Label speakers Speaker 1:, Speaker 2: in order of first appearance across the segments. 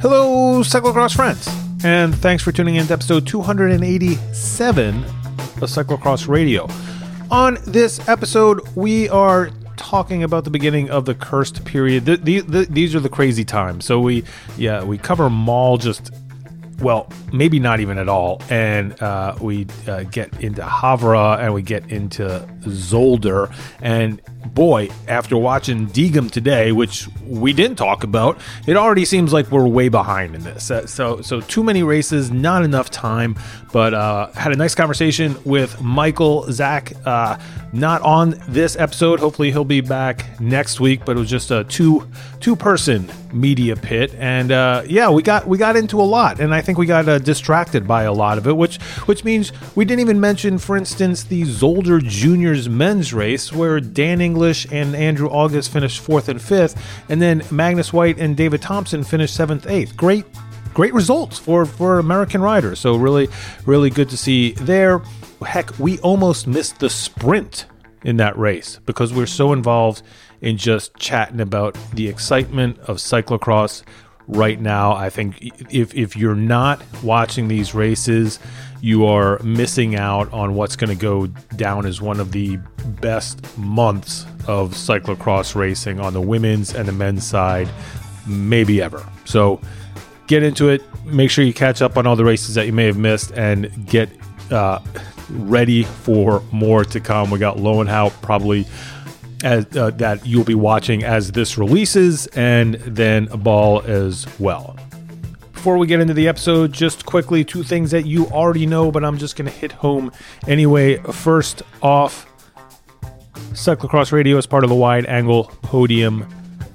Speaker 1: Hello, cyclocross friends, and thanks for tuning in to episode 287 of Cyclocross Radio. On this episode, we are talking about the beginning of the cursed period. Th- th- th- these are the crazy times. So we, yeah, we cover Mol just well, maybe not even at all. And uh, we uh, get into Havre and we get into Zolder. And boy, after watching Diegem today, which we didn't talk about, it already seems like we're way behind in this. Uh, so, so too many races, not enough time. But uh, had a nice conversation with Michael Zach. Uh, not on this episode. Hopefully, he'll be back next week. But it was just a two two person media pit, and uh, yeah, we got we got into a lot, and I think we got uh, distracted by a lot of it, which which means we didn't even mention, for instance, the Zolder Juniors men's race where Dan English and Andrew August finished fourth and fifth, and then Magnus White and David Thompson finished seventh, eighth. Great great results for for American riders. So really, really good to see there. Heck, we almost missed the sprint in that race because we're so involved in just chatting about the excitement of cyclocross right now. I think if if you're not watching these races, you are missing out on what's going to go down as one of the best months of cyclocross racing on the women's and the men's side, maybe ever. So get into it. Make sure you catch up on all the races that you may have missed and get uh, ready for more to come. We got Loenhout probably as, uh, that you'll be watching as this releases, and then a ball as well. Before we get into the episode, just quickly, two things that you already know, but I'm just going to hit home anyway. First off, Cyclocross Radio is part of the Wide Angle Podium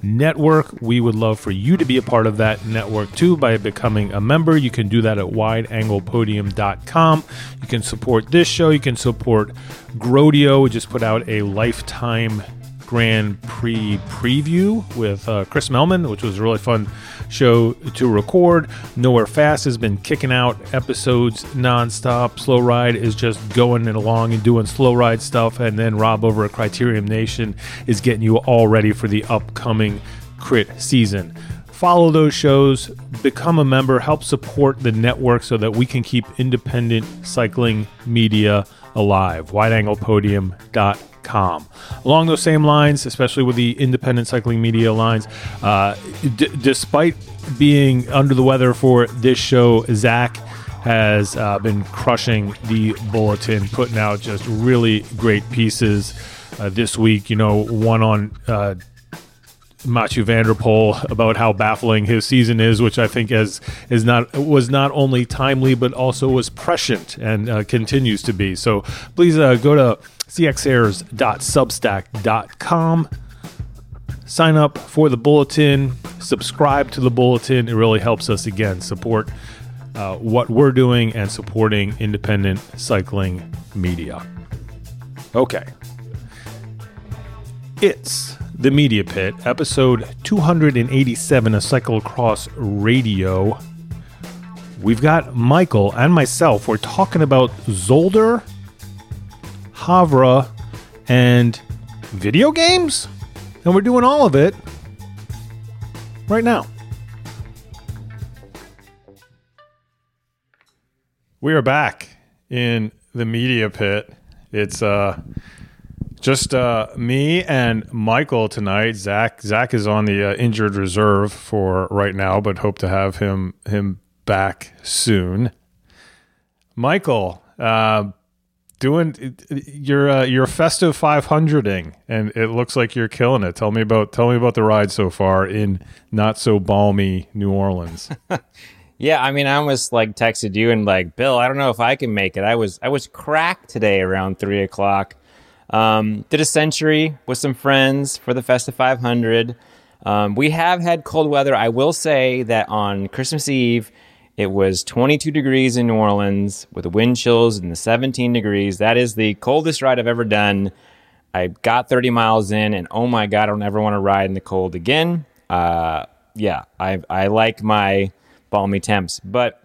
Speaker 1: network. We would love for you to be a part of that network too by becoming a member. You can do that at wideanglepodium.com. You can support this show. You can support Groadio. We just put out a lifetime Grand Prix preview with uh, Chris Melman, which was a really fun show to record. Nowhere Fast has been kicking out episodes nonstop. Slow Ride is just going along and doing slow ride stuff. And then Rob over at Criterium Nation is getting you all ready for the upcoming crit season. Follow those shows, become a member, help support the network so that we can keep independent cycling media alive. WideAnglePodium.com com. Along those same lines, especially with the independent cycling media lines, uh, d- despite being under the weather for this show, Zach has uh, been crushing the bulletin, putting out just really great pieces uh, this week. You know, one on uh, Mathieu van der Poel about how baffling his season is, which I think is is not was not only timely but also was prescient and uh, continues to be. So please uh, go to cxairs.substack.com. Sign up for the bulletin, subscribe to the bulletin. It really helps us again support uh, what we're doing and supporting independent cycling media. Okay. It's the Media Pit, episode 287 of Cyclocross Radio. We've got Michael and myself. We're talking about Zolder, Havre, and video games? And we're doing all of it right now. We are back in the media pit. It's uh just uh, me and Michael tonight. Zach Zach is on the uh, injured reserve for right now, but hope to have him him back soon. Michael, uh, doing your uh, your festive 500ing, and it looks like you're killing it. Tell me about tell me about the ride so far in not so balmy New Orleans.
Speaker 2: yeah, I mean, I almost like texted you and like Bill. I don't know if I can make it. I was I was cracked today around three o'clock. Um, did a century with some friends for the Festive 500. Um, we have had cold weather. I will say that on Christmas Eve, it was 22 degrees in New Orleans with wind chills in the 17 degrees. That is the coldest ride I've ever done. I got 30 miles in, and oh my God, I don't ever want to ride in the cold again. Uh, yeah, I, I like my balmy temps. But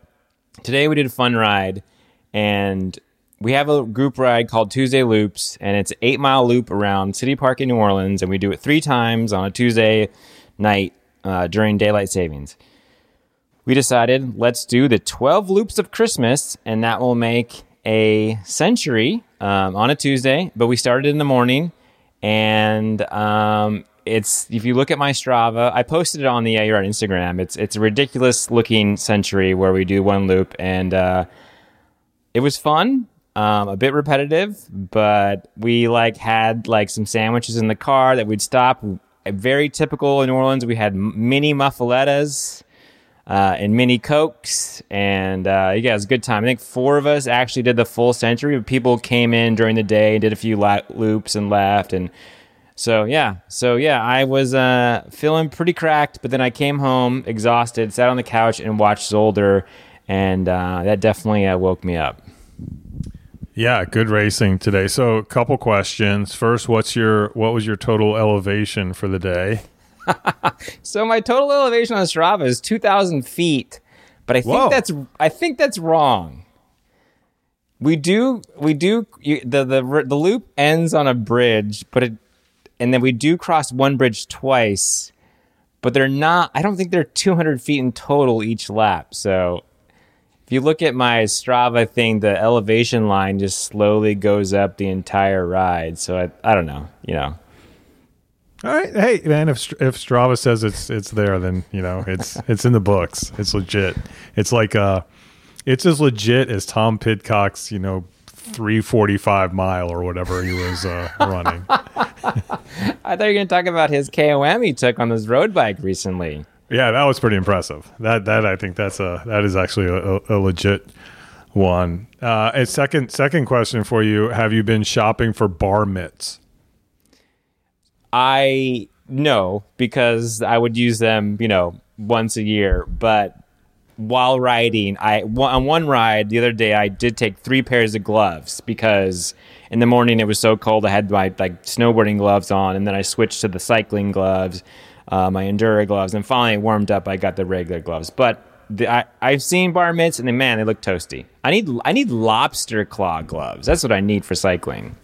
Speaker 2: today we did a fun ride, and we have a group ride called Tuesday Loops, and it's an eight mile loop around City Park in New Orleans, and we do it three times on a Tuesday night uh, during daylight savings. We decided let's do the 12 loops of Christmas, and that will make a century um, on a Tuesday. But we started in the morning, and um, it's if you look at my Strava, I posted it on the AUR Instagram. It's it's a ridiculous looking century where we do one loop, and uh, it was fun. Um, a bit repetitive, but we like had like some sandwiches in the car that we'd stop. Very typical in New Orleans. We had mini muffalettas uh, and mini cokes, and uh, yeah, it was a good time. I think four of us actually did the full century. But people came in during the day, and did a few la- loops, and left. And so yeah, so yeah, I was uh, feeling pretty cracked, but then I came home exhausted, sat on the couch, and watched Zolder, and uh, that definitely uh, woke me up.
Speaker 1: Yeah, good racing today. So, a couple questions. First, what's your what was your total elevation for the day?
Speaker 2: so my total elevation on Strava is 2,000 feet, but I think Whoa. that's I think that's wrong. We do we do you, the the the loop ends on a bridge, but it and then we do cross one bridge twice, but they're not. I don't think they're 200 feet in total each lap. So if you look at my Strava thing, the elevation line just slowly goes up the entire ride. So I I don't know, you know.
Speaker 1: All right, hey man, if if Strava says it's it's there, then you know it's it's in the books. It's legit. It's like uh, it's as legit as Tom Pidcock's you know three forty five mile or whatever he was uh, running.
Speaker 2: I thought you were going to talk about his KOM he took on his road bike recently.
Speaker 1: Yeah, that was pretty impressive. That that I think that's a that is actually a, a legit one. Uh, and second second question for you: Have you been shopping for bar mitts?
Speaker 2: I no, because I would use them, you know, once a year. But while riding, I on one ride the other day, I did take three pairs of gloves because in the morning it was so cold. I had my like snowboarding gloves on, and then I switched to the cycling gloves, uh, my enduro gloves, and finally warmed up. I got the regular gloves, but. The, I, I've seen bar mitts and they, man, they look toasty. I need I need lobster claw gloves. That's what I need for cycling.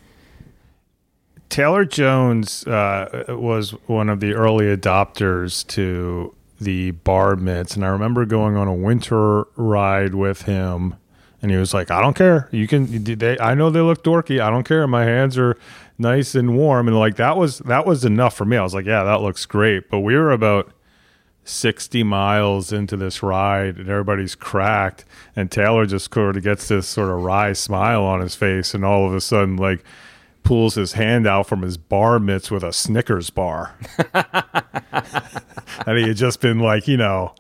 Speaker 1: Taylor Jones uh, was one of the early adopters to the bar mitts, and I remember going on a winter ride with him, and he was like, "I don't care. You can. They, I know they look dorky. I don't care. My hands are nice and warm." And like that was that was enough for me. I was like, "Yeah, that looks great." But we were about 60 miles into this ride and everybody's cracked and Taylor just sort of gets this sort of wry smile on his face and all of a sudden like pulls his hand out from his bar mitts with a Snickers bar. and he had just been like, you know,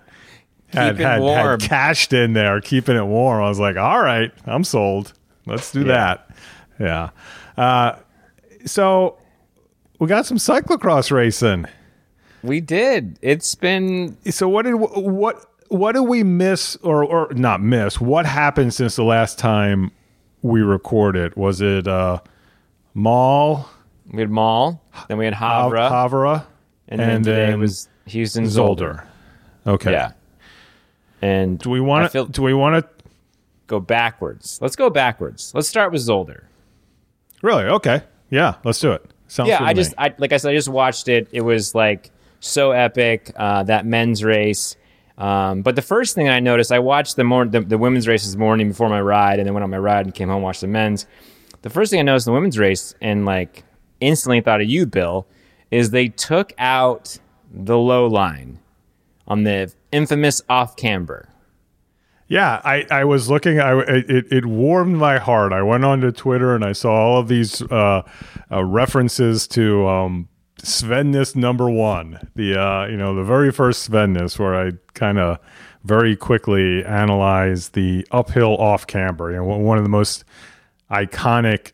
Speaker 1: had, had, had, cashed in there, keeping it warm. I was like, all right, I'm sold. Let's do yeah. that. Yeah. Uh, so we got some cyclocross racing.
Speaker 2: We did. It's been.
Speaker 1: So what did what what did we miss or or not miss? What happened since the last time we recorded? Was it uh Mol.
Speaker 2: We had Mol. Then we had Havre.
Speaker 1: Havre.
Speaker 2: And, and then today then was Heusden Zolder. Zolder.
Speaker 1: Okay.
Speaker 2: Yeah. And
Speaker 1: do we want to? Do we want to
Speaker 2: go backwards? Let's go backwards. Let's start with Zolder.
Speaker 1: Really? Okay. Yeah. Let's do it.
Speaker 2: Sounds yeah. I just, I like I said, I just watched it. It was like so epic. Uh, that men's race. Um, but the first thing I noticed, I watched the, more, the, the women's race this morning before my ride, and then went on my ride and came home watched the men's the first thing I noticed in the women's race and like instantly thought of you, Bill, is they took out the low line on the infamous off camber.
Speaker 1: Yeah, I, I was looking. I it, it warmed my heart. I went onto Twitter and I saw all of these uh, uh, references to um, Sven-Nys number one, the uh, you know the very first Sven-Nys, where I kind of very quickly analyzed the uphill off camber. You know, one of the most iconic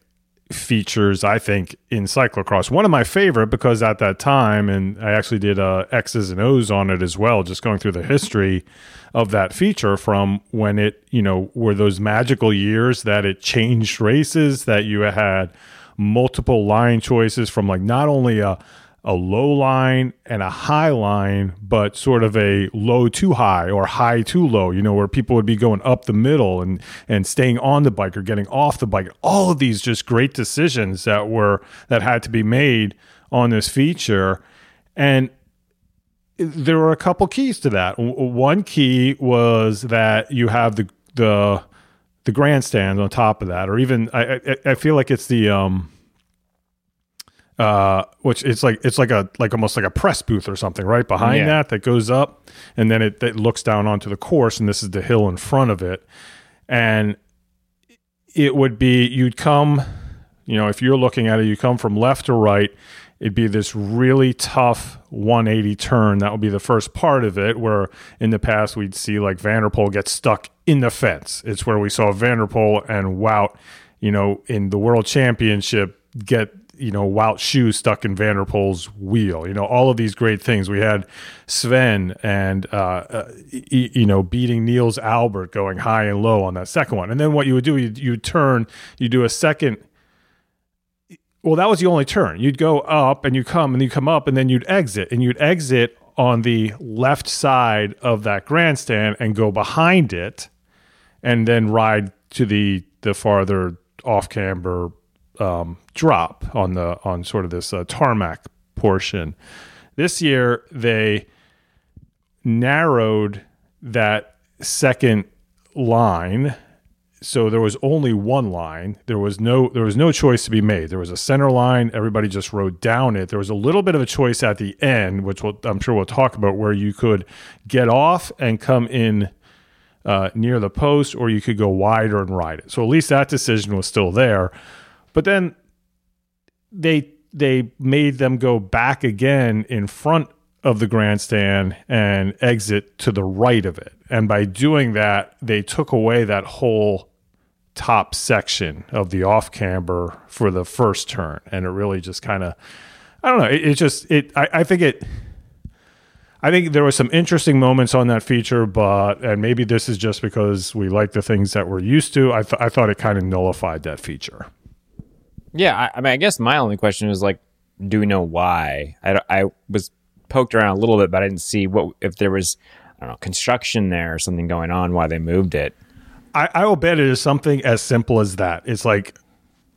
Speaker 1: features I think in cyclocross. One of my favorite because at that time, and I actually did uh, X's and O's on it as well, just going through the history of that feature from when it, you know, were those magical years that it changed races, that you had multiple line choices from like not only a a low line and a high line, but sort of a low too high or high too low, you know, where people would be going up the middle and, and staying on the bike or getting off the bike. All of these just great decisions that were, that had to be made on this feature. And there were a couple keys to that. One key was that you have the the the grandstand on top of that, or even I I, I feel like it's the um uh which it's like it's like a like almost like a press booth or something right? Behind
Speaker 2: Yeah.
Speaker 1: that that goes up and then it, it looks down onto the course and this is the hill in front of it. And it would be you'd come you know if you're looking at it you come from left to right it'd be this really tough 180 turn. That would be the first part of it where in the past we'd see like Van der Poel get stuck in the fence. It's where we saw Van der Poel and wout you know in the world championship get you know wout shoes stuck in Van der Poel's wheel you know all of these great things we had sven and uh, uh you know beating niels albert going high and low on that second one and then what you would do you you turn you do a second well, that was the only turn. You'd go up and you come and you come up and then you'd exit and you'd exit on the left side of that grandstand and go behind it and then ride to the the farther off camber um, drop on the on sort of this uh, tarmac portion. This year they narrowed that second line. So there was only one line. There was no there was no choice to be made. There was a center line. Everybody just rode down it. There was a little bit of a choice at the end which we'll, i'm sure we'll talk about where you could get off and come in uh, near the post or you could go wider and ride it. So at least that decision was still there but then they they made them go back again in front of the grandstand and exit to the right of it. And by doing that they took away that whole top section of the off camber for the first turn. And it really just kind of i don't know it, it just it I, I think it i think there was some interesting moments on that feature but and maybe this is just because we like the things that we're used to. I, th- I thought it kind of nullified that feature
Speaker 2: Yeah, I, I mean, I guess my only question is like, do we know why? I, I was poked around a little bit, but I didn't see what if there was, I don't know, construction there or something going on why they moved it.
Speaker 1: I, I will bet it is something as simple as that. It's like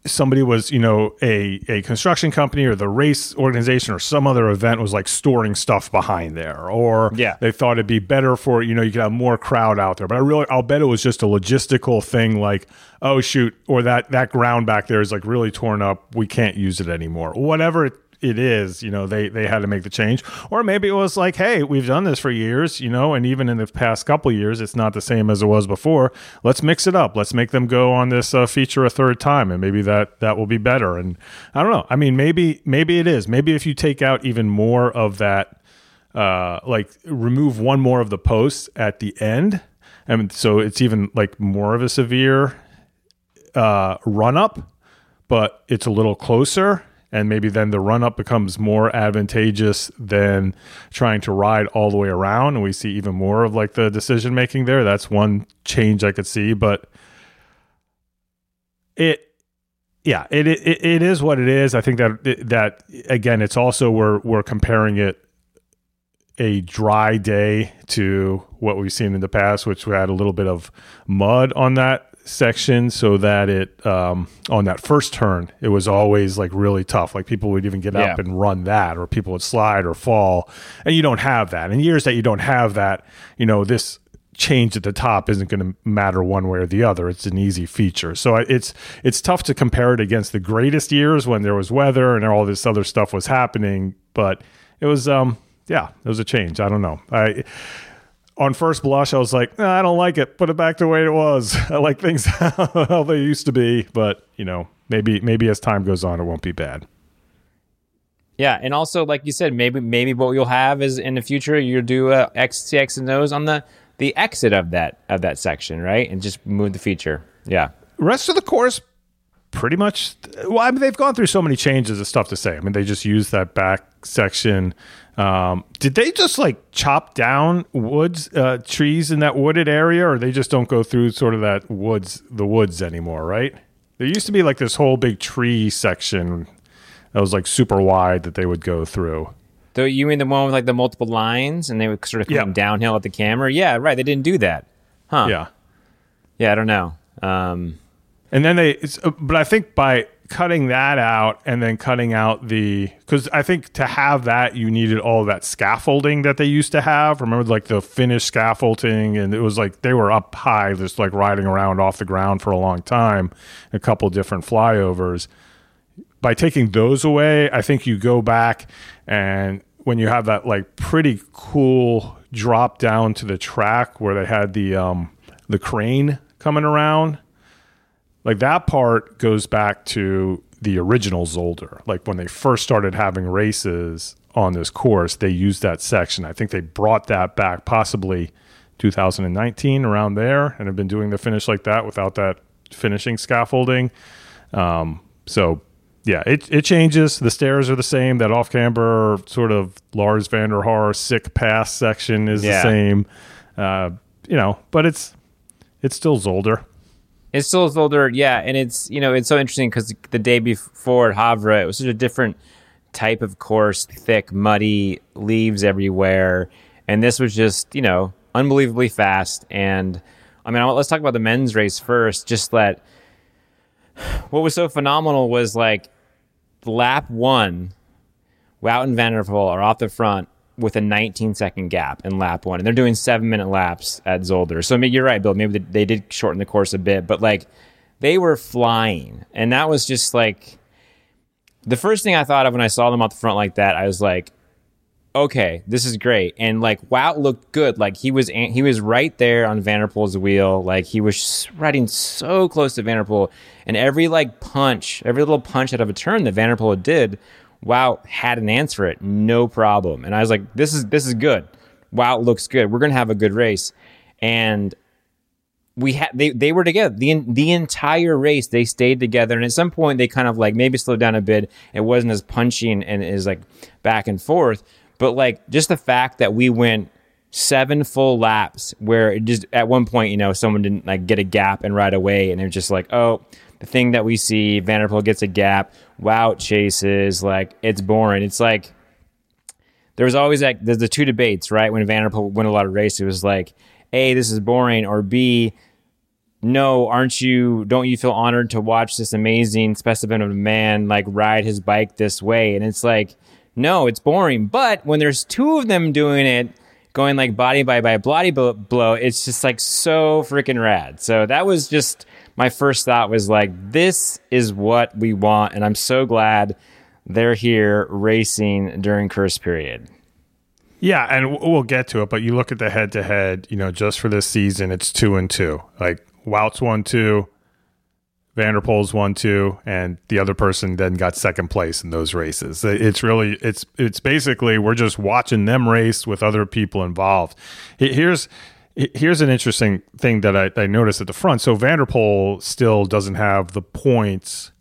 Speaker 1: somebody was, you know, a, a construction company or the race organization or some other event was like storing stuff behind there. Or
Speaker 2: Yeah.
Speaker 1: they thought it'd be better for, you know, you could have more crowd out there. But I really I'll bet it was just a logistical thing like, oh shoot, or that that ground back there is like really torn up. We can't use it anymore. Whatever it is, you know, they they had to make the change. Or maybe it was like, hey, we've done this for years, you know, and even in the past couple years, it's not the same as it was before. Let's mix it up. Let's make them go on this uh, feature a third time, and maybe that that will be better. And I don't know. I mean, maybe maybe it is. Maybe if you take out even more of that, uh, like remove one more of the posts at the end, and so it's even like more of a severe uh, run up, but it's a little closer. And maybe then the run up becomes more advantageous than trying to ride all the way around. And we see even more of like the decision making there. That's one change I could see. But it, yeah, it, it, it is what it is. I think that, that again, it's also we're, we're comparing it a dry day to what we've seen in the past, which we had a little bit of mud on that section so that it um on that first turn it was always like really tough. Like people would even get up and run that or people would slide or fall. And you don't have that. In years that you don't have that you know this change at the top isn't going to matter one way or the other. It's an easy feature. So it's it's tough to compare it against the greatest years when there was weather and all this other stuff was happening. But it was um yeah it was a change. I don't know. I on first blush, I was like, "Nah, I don't like it. Put it back the way it was. I like things how they used to be. But you know, maybe maybe as time goes on, it won't be bad.
Speaker 2: Yeah, and also like you said, maybe maybe what you'll have is in the future you'll do a X's and O's on the the exit of that of that section, right? And just move the feature. Yeah.
Speaker 1: Rest of the course, pretty much. Well, I mean, they've gone through so many changes of stuff to say. I mean, they just used that back section. Um, did they just like chop down woods, uh, trees in that wooded area, or they just don't go through sort of that woods, the woods anymore? Right? There used to be like this whole big tree section that was like super wide that they would go through.
Speaker 2: So you mean the one with like the multiple lines and they would sort of come
Speaker 1: Yeah.
Speaker 2: downhill at the camera? Yeah, right. They didn't do that. Huh.
Speaker 1: Yeah.
Speaker 2: Yeah, I don't know. Um
Speaker 1: And then they, uh, but I think by cutting that out and then cutting out the because I think to have that you needed all that scaffolding that they used to have. Remember like the finished scaffolding and it was like they were up high, just like riding around off the ground for a long time, a couple different flyovers. By taking those away, I think you go back and when you have that like pretty cool drop down to the track where they had the um the crane coming around like that part goes back to the original Zolder. Like when they first started having races on this course, they used that section. I think they brought that back possibly 2019 around there and have been doing the finish like that without that finishing scaffolding. Um, so yeah, it, it changes. The stairs are the same. That off camber sort of Lars van der Haar sick pass section is
Speaker 2: Yeah.
Speaker 1: the same. Uh, you know, but it's it's still Zolder.
Speaker 2: It's still Zolder, yeah, and it's you know it's so interesting because the day before at Havre, it was such a different type of course, thick, muddy, leaves everywhere, and this was just you know unbelievably fast. And I mean, let's talk about the men's race first. Just that what was so phenomenal was like lap one, Wout and Van der Poel are off the front with a 19 second gap in lap one, and they're doing seven minute laps at Zolder. So I mean, you're right, Bill. Maybe they, did shorten the course a bit, but like they were flying, and that was just like the first thing I thought of when I saw them out the front like that. I was like, okay, this is great. And like Wout looked good. Like he was he was right there on Van der Poel's wheel. Like he was riding so close to Van der Poel. And every like punch, every little punch out of a turn that Van der Poel did, Wout had an answer it, no problem. And I was like, this is this is good. Wout looks good. We're gonna have a good race. And we had they they were together the the entire race. They stayed together, and at some point they kind of like maybe slowed down a bit. It wasn't as punchy and, and is like back and forth, but like just the fact that we went seven full laps where it just at one point you know someone didn't like get a gap and ride away, and it was just like oh thing that we see Van der Poel gets a gap, Wout chases like it's boring. It's like there was always like there's the two debates, right? When Van der Poel won a lot of races, it was like, A, this is boring, or B, no, aren't you don't you feel honored to watch this amazing specimen of a man like ride his bike this way? And it's like, no, it's boring. But when there's two of them doing it, going like body by by bloody blo- blow, it's just like so freaking rad. So that was just my first thought was like, this is what we want, and I'm so glad they're here racing during curse period.
Speaker 1: Yeah, and we'll get to it, but you look at the head to head, you know, just for this season, it's two and two. Like Wout's one two, Van der Poel's one two, and the other person then got second place in those races. It's really it's it's basically we're just watching them race with other people involved. Here's here's an interesting thing that I, I noticed at the front. So Van der Poel still doesn't have the points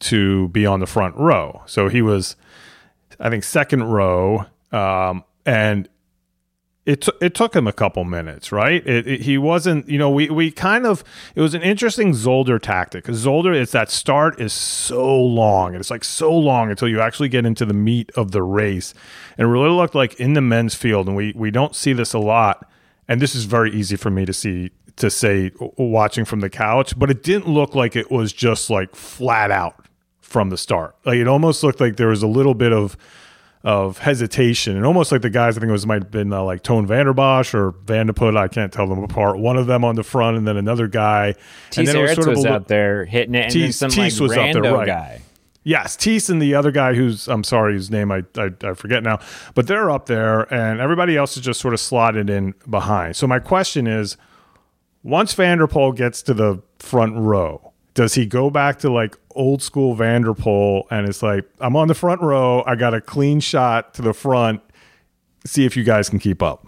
Speaker 1: to be on the front row. So he was, I think, second row, um, and it t- it took him a couple minutes, right? It, it- he wasn't, you know, we we kind of it was an interesting Zolder tactic. Zolder, it's that start is so long, and it's like so long until you actually get into the meat of the race, and really looked like in the men's field, and we we don't see this a lot, and this is very easy for me to see to say watching from the couch, but it didn't look like it was just like flat out from the start. Like it almost looked like there was a little bit of of hesitation and almost like the guys I think it was might have been uh, like Toon Vandebosch or Vandeput. I can't tell them apart. One of them on the front and then another guy.
Speaker 2: T.
Speaker 1: and then it
Speaker 2: was,
Speaker 1: sort of a li-
Speaker 2: out there hitting it, and then some
Speaker 1: Tease
Speaker 2: like
Speaker 1: was out there, right.
Speaker 2: guy.
Speaker 1: Yes, Teese and the other guy who's I'm sorry, whose name I, I I forget now, but they're up there, and everybody else is just sort of slotted in behind. So my question is, once Van der Poel gets to the front row, does he go back to like old school Van der Poel and it's like I'm on the front row, I got a clean shot to the front, see if you guys can keep up.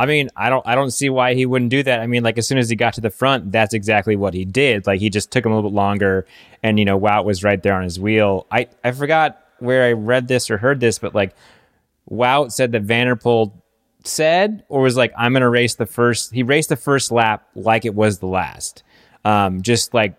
Speaker 2: I mean, I don't, I don't see why he wouldn't do that. I mean, like as soon as he got to the front, that's exactly what he did. Like he just took him a little bit longer, and you know, Wout was right there on his wheel. I, I forgot where I read this or heard this, but like Wout said that Van der Poel said or was like, I'm gonna race the first. He raced the first lap like it was the last, um, just like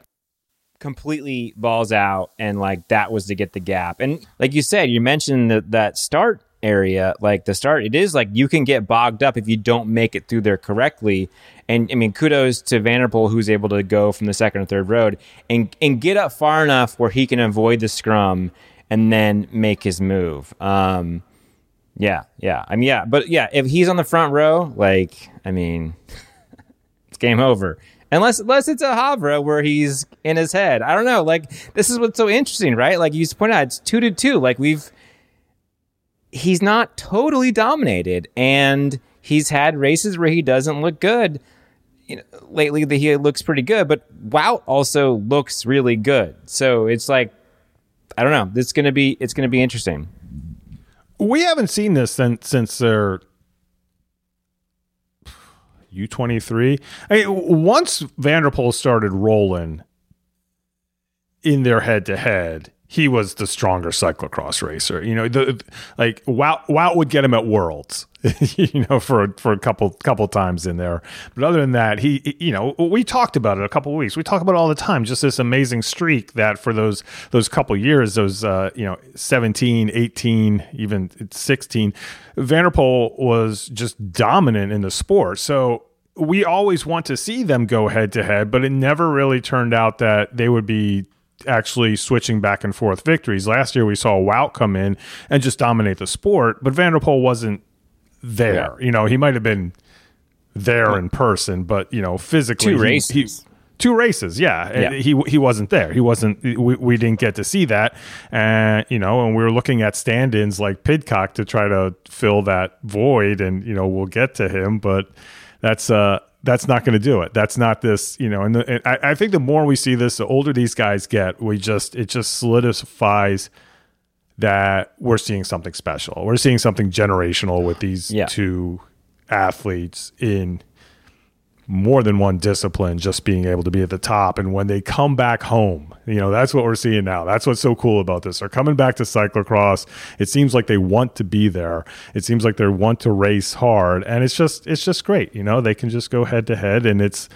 Speaker 2: completely balls out, and like that was to get the gap. And like you said, you mentioned that that start area, like the start, it is like you can get bogged up if you don't make it through there correctly. And I mean, kudos to Van der Poel who's able to go from the second or third road and and get up far enough where he can avoid the scrum and then make his move. Um, yeah, yeah. I mean, yeah, but yeah, if he's on the front row, like, I mean, it's game over. Unless, unless it's a Havre where he's in his head. I don't know. Like, this is what's so interesting, right? Like, you point out, it's two to two. Like, we've, he's not totally dominated. And he's had races where he doesn't look good. You know, lately, that he looks pretty good, but Wout also looks really good. So it's like, I don't know. It's gonna be it's gonna be interesting.
Speaker 1: We haven't seen this since since their U twenty three. Once Van der Poel started rolling in their head to head, he was the stronger cyclocross racer. You know, the like Wout Wout would get him at Worlds, you know, for for a couple couple times in there. But other than that, he you know, we talked about it a couple weeks. We talk about it all the time. Just this amazing streak that for those those couple years, those uh, you know, 17, 18, even 16, Van der Poel was just dominant in the sport. So we always want to see them go head to head, but it never really turned out that they would be actually switching back and forth victories. Last year we saw Wout come in and just dominate the sport, but Van der Poel wasn't there. Yeah. You know, he might have been there in person, but you know, physically,
Speaker 2: two races. He, he,
Speaker 1: two races, yeah. yeah. He he wasn't there. He wasn't. We, we didn't get to see that, and you know, and we were looking at stand-ins like Pidcock to try to fill that void, and you know, we'll get to him, but that's uh that's not going to do it. That's not this, you know. And, the, and I, I, think the more we see this, the older these guys get, we just it just solidifies that we're seeing something special. We're seeing something generational with these yeah. two athletes in more than one discipline just being able to be at the top. And when they come back home you know that's what we're seeing now. That's what's so cool about this. They're coming back to cyclocross. It seems like they want to be there. It seems like they want to race hard. And it's just it's just great. You know they can just go head to head. And it's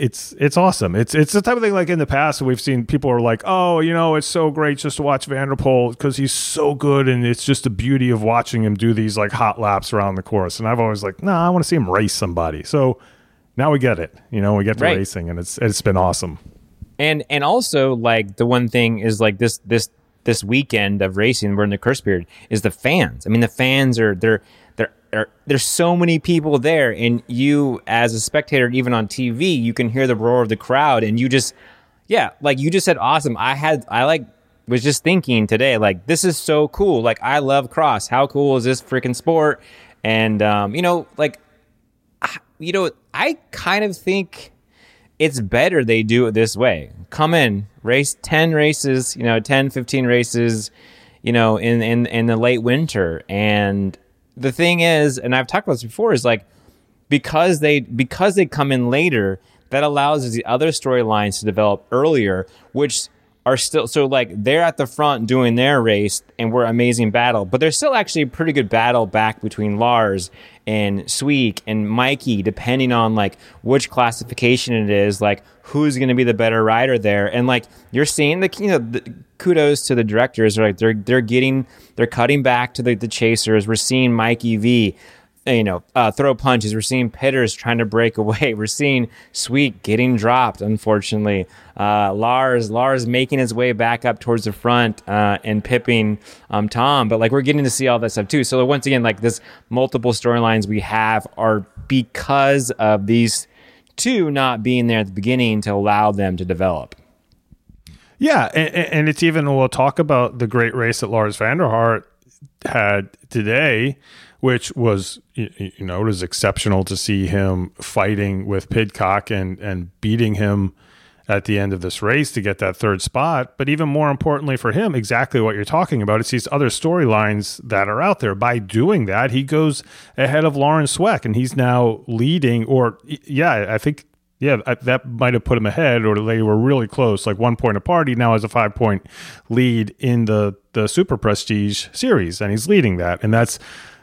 Speaker 1: it's it's awesome. It's it's the type of thing like in the past we've seen people are like, oh, you know, it's so great just to watch Van der Poel because he's so good, and it's just the beauty of watching him do these like hot laps around the course. And I've always like, no, nah, I want to see him race somebody. So now we get it. You know, we get to right. racing, and it's it's been awesome.
Speaker 2: And and also like the one thing is like this this this weekend of racing, we're in the curse period, is the fans. I mean, the fans are they're there, there's so many people there and you as a spectator even on tv you can hear the roar of the crowd and you just yeah like you just said awesome. I had i like was just thinking today like this is so cool. Like i love cross. How cool is this freaking sport? And um, you know like you know i kind of think it's better they do it this way. Come in race 10 races you know 10 15 races you know in in in the late winter and the thing is, and I've talked about this before, is like because they because they come in later, that allows the other storylines to develop earlier, which are still so like they're at the front doing their race and we're amazing battle, but there's still actually a pretty good battle back between Lars and Sweeck and Mikey, depending on like which classification it is, like who's going to be the better rider there, and like you're seeing the you know the, kudos to the directors, right? They're they're getting they're cutting back to the, the chasers. We're seeing Mikey V you know, uh, throw punches. We're seeing Pitters trying to break away. We're seeing Sweeck getting dropped, unfortunately. Uh, Lars, Lars making his way back up towards the front uh, and pipping um, Tom. But like we're getting to see all that stuff too. So once again, like this multiple storylines we have are because of these two not being there at the beginning to allow them to develop.
Speaker 1: Yeah, and, and it's even we'll talk about the great race that Lars van der Haar had today which was you know it was exceptional to see him fighting with Pidcock and and beating him at the end of this race to get that third spot. But even more importantly for him, exactly what you're talking about, it's these other storylines that are out there. By doing that, he goes ahead of Laurens Sweeck, and he's now leading. Or yeah, I think yeah, that might have put him ahead, or they were really close, like one point apart. He now has a five point lead in the the Super Prestige series, and he's leading that, and that's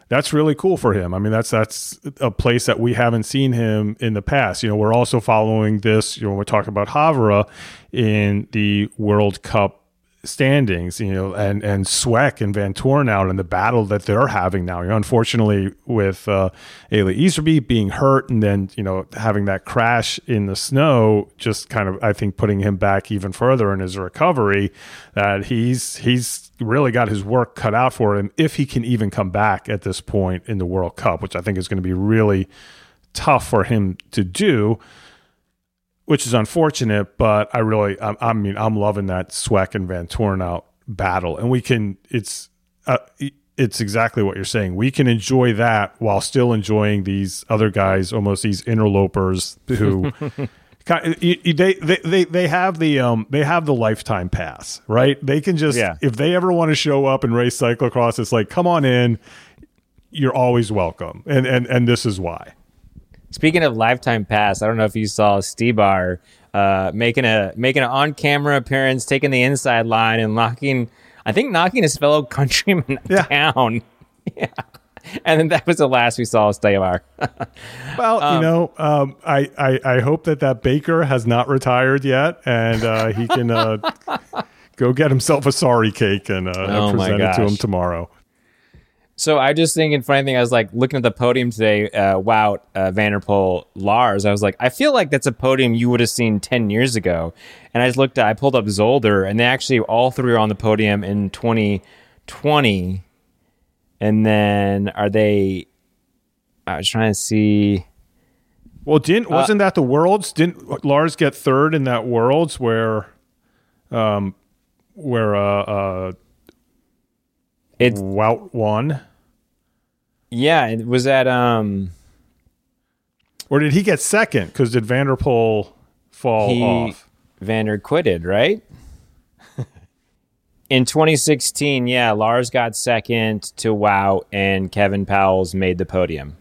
Speaker 1: that's really cool for him. I mean, that's that's a place that we haven't seen him in the past. You know, we're also following this. You know, we're talking about Havre in the World Cup standings, you know, and and Sweeck and Vanthourenhout and the battle that they're having now. You know, unfortunately, with uh, Eli Iserbyt being hurt and then you know having that crash in the snow, just kind of I think putting him back even further in his recovery. That he's he's really got his work cut out for him if he can even come back at this point in the World Cup, which I think is going to be really tough for him to do which is unfortunate. But I really, I, I mean, I'm loving that Sweeck and Vanthourenhout battle, and we can. It's uh, it's exactly what you're saying. We can enjoy that while still enjoying these other guys, almost these interlopers who. they, they they they have the um they have the lifetime pass right they can just yeah. if they ever want to show up and race cyclocross it's like come on in you're always welcome and and and this is why
Speaker 2: Speaking of lifetime pass, I don't know if you saw Stybar uh, making a making an on camera appearance, taking the inside line and knocking, I think knocking his fellow countryman yeah. down. yeah. And then that was the last we saw of Stybar.
Speaker 1: well, um, you know, um, I, I, I hope that that Baker has not retired yet, and uh, he can uh, go get himself a sorry cake and, uh, oh present it to him tomorrow.
Speaker 2: So I just thinking funny thing. I was like looking at the podium today. Uh, Wout, uh, Van der Poel, Lars. I was like, I feel like that's a podium you would have seen ten years ago. And I just looked at. I pulled up Zolder, and they actually all three are on the podium in 2020. And then are they? I was trying to see.
Speaker 1: Well, didn't uh, wasn't uh, that the worlds? Didn't Lars get third in that worlds where, um, where uh, uh it's Wout won.
Speaker 2: Yeah, it was at um.
Speaker 1: Or did he get second? Because did Van der Poel fall he, off?
Speaker 2: Vander quitted, right? In 2016, yeah, Lars got second to Wout, and Kevin Pauwels made the podium.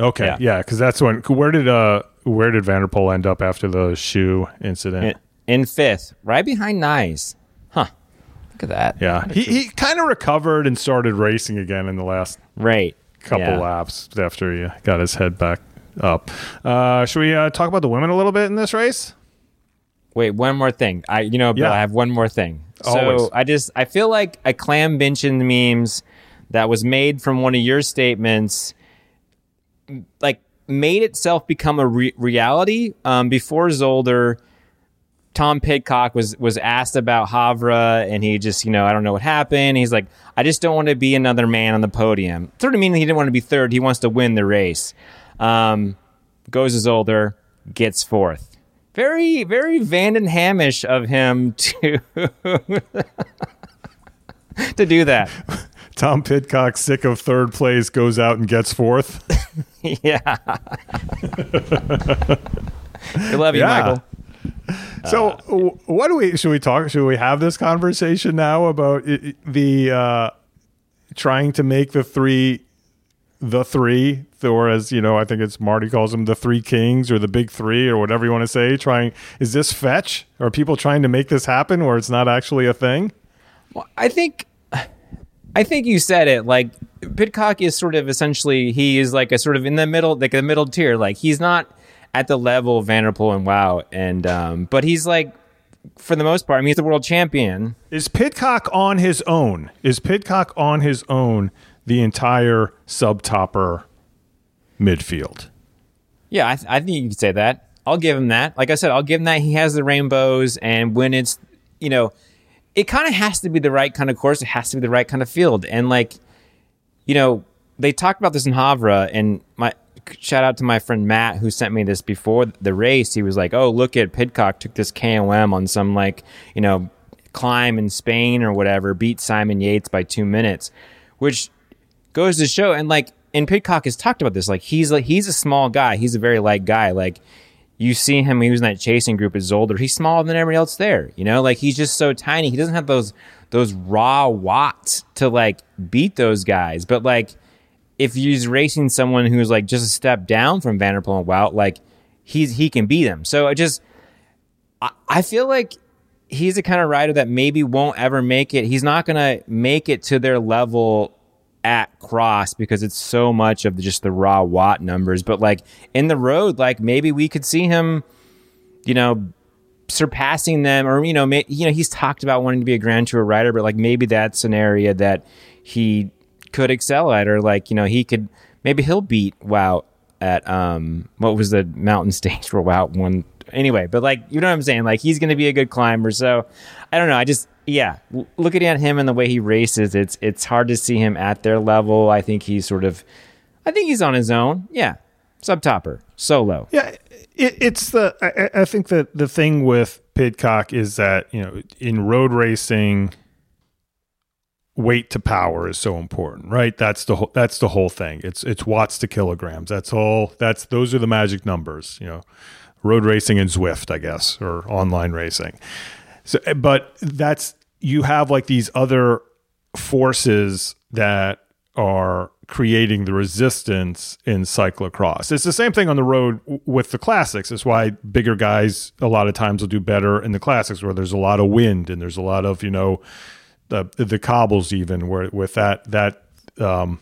Speaker 1: Okay, yeah, because yeah, that's when. Where did uh, where did Van der Poel end up after the shoe incident?
Speaker 2: In, in fifth, right behind Nys. Huh. Look at that.
Speaker 1: Yeah, he he kind of recovered and started racing again in the last
Speaker 2: right
Speaker 1: couple yeah. laps after he got his head back up. Uh, should we uh, talk about the women a little bit in this race?
Speaker 2: Wait, one more thing. I you know, Bill, yeah. I have one more thing. Always. So I just I feel like a clam benching memes that was made from one of your statements, like made itself become a re- reality um, before Zolder Tom Pidcock was was asked about Havre, and he just, you know, I don't know what happened. He's like, I just don't want to be another man on the podium. Sort of meaning he didn't want to be third. He wants to win the race. Um, goes as older, gets fourth. Very, very Vanden Hamish of him to to do that.
Speaker 1: Tom Pidcock, sick of third place, goes out and gets fourth.
Speaker 2: yeah. we love you, yeah. Michael.
Speaker 1: So, uh, what do we should we talk? Should we have this conversation now about the uh, trying to make the three, the three, or as you know, I think it's Marty calls them the three kings or the big three or whatever you want to say. Trying is this fetch? Are people trying to make this happen where it's not actually a thing?
Speaker 2: Well, I think, I think you said it. Like Pidcock is sort of essentially he is like a sort of in the middle, like the middle tier. Like he's not at the level of Van der Poel and Wout, and um, but he's like for the most part, I mean, he's the world champion.
Speaker 1: Is Pidcock on his own? Is Pidcock on his own the entire sub topper midfield?
Speaker 2: Yeah, I, th- I, think you could say that. I'll give him that. Like I said, I'll give him that. He has the rainbows, and when it's, you know, it kind of has to be the right kind of course. It has to be the right kind of field. And like, you know, they talked about this in Havre, and my shout out to my friend Matt who sent me this before the race. He was like, "Oh, look at Pidcock took this KOM on some like you know climb in Spain or whatever, beat Simon Yates by two minutes," which goes to show. And like, and Pidcock has talked about this. Like, he's like he's a small guy. He's a very light guy. Like. You see him, he was in that chasing group at Zolder. He's smaller than everybody else there. You know, like he's just so tiny. He doesn't have those those raw watts to like beat those guys. But like if he's racing someone who's like just a step down from Van der Poel and Wout, like he's he can beat him. So I just I, I feel like he's the kind of rider that maybe won't ever make it. He's not gonna make it to their level at cross because it's so much of just the raw watt numbers. But like in the road, like maybe we could see him, you know, surpassing them, or you know, may, you know, he's talked about wanting to be a Grand Tour rider, but like maybe that's an area that he could excel at, or like you know, he could maybe he'll beat Wout at um what was the mountain stage for Wout one anyway, but like you know what I'm saying, like he's going to be a good climber. So I don't know, I just yeah, looking at him and the way he races, it's it's hard to see him at their level. I think he's sort of, I think he's on his own. Yeah, sub topper, solo.
Speaker 1: Yeah, it, it's the. I, I, think that the thing with Pidcock is that you know in road racing, weight to power is so important, right? That's the whole. That's the whole thing. It's it's watts to kilograms. That's all. That's those are the magic numbers. You know, road racing and Zwift, I guess, or online racing. So, eh, but that's you have like these other forces that are creating the resistance in cyclocross. It's the same thing on the road with the classics. It's why bigger guys a lot of times will do better in the classics where there's a lot of wind and there's a lot of, you know, the the cobbles even where with that that um,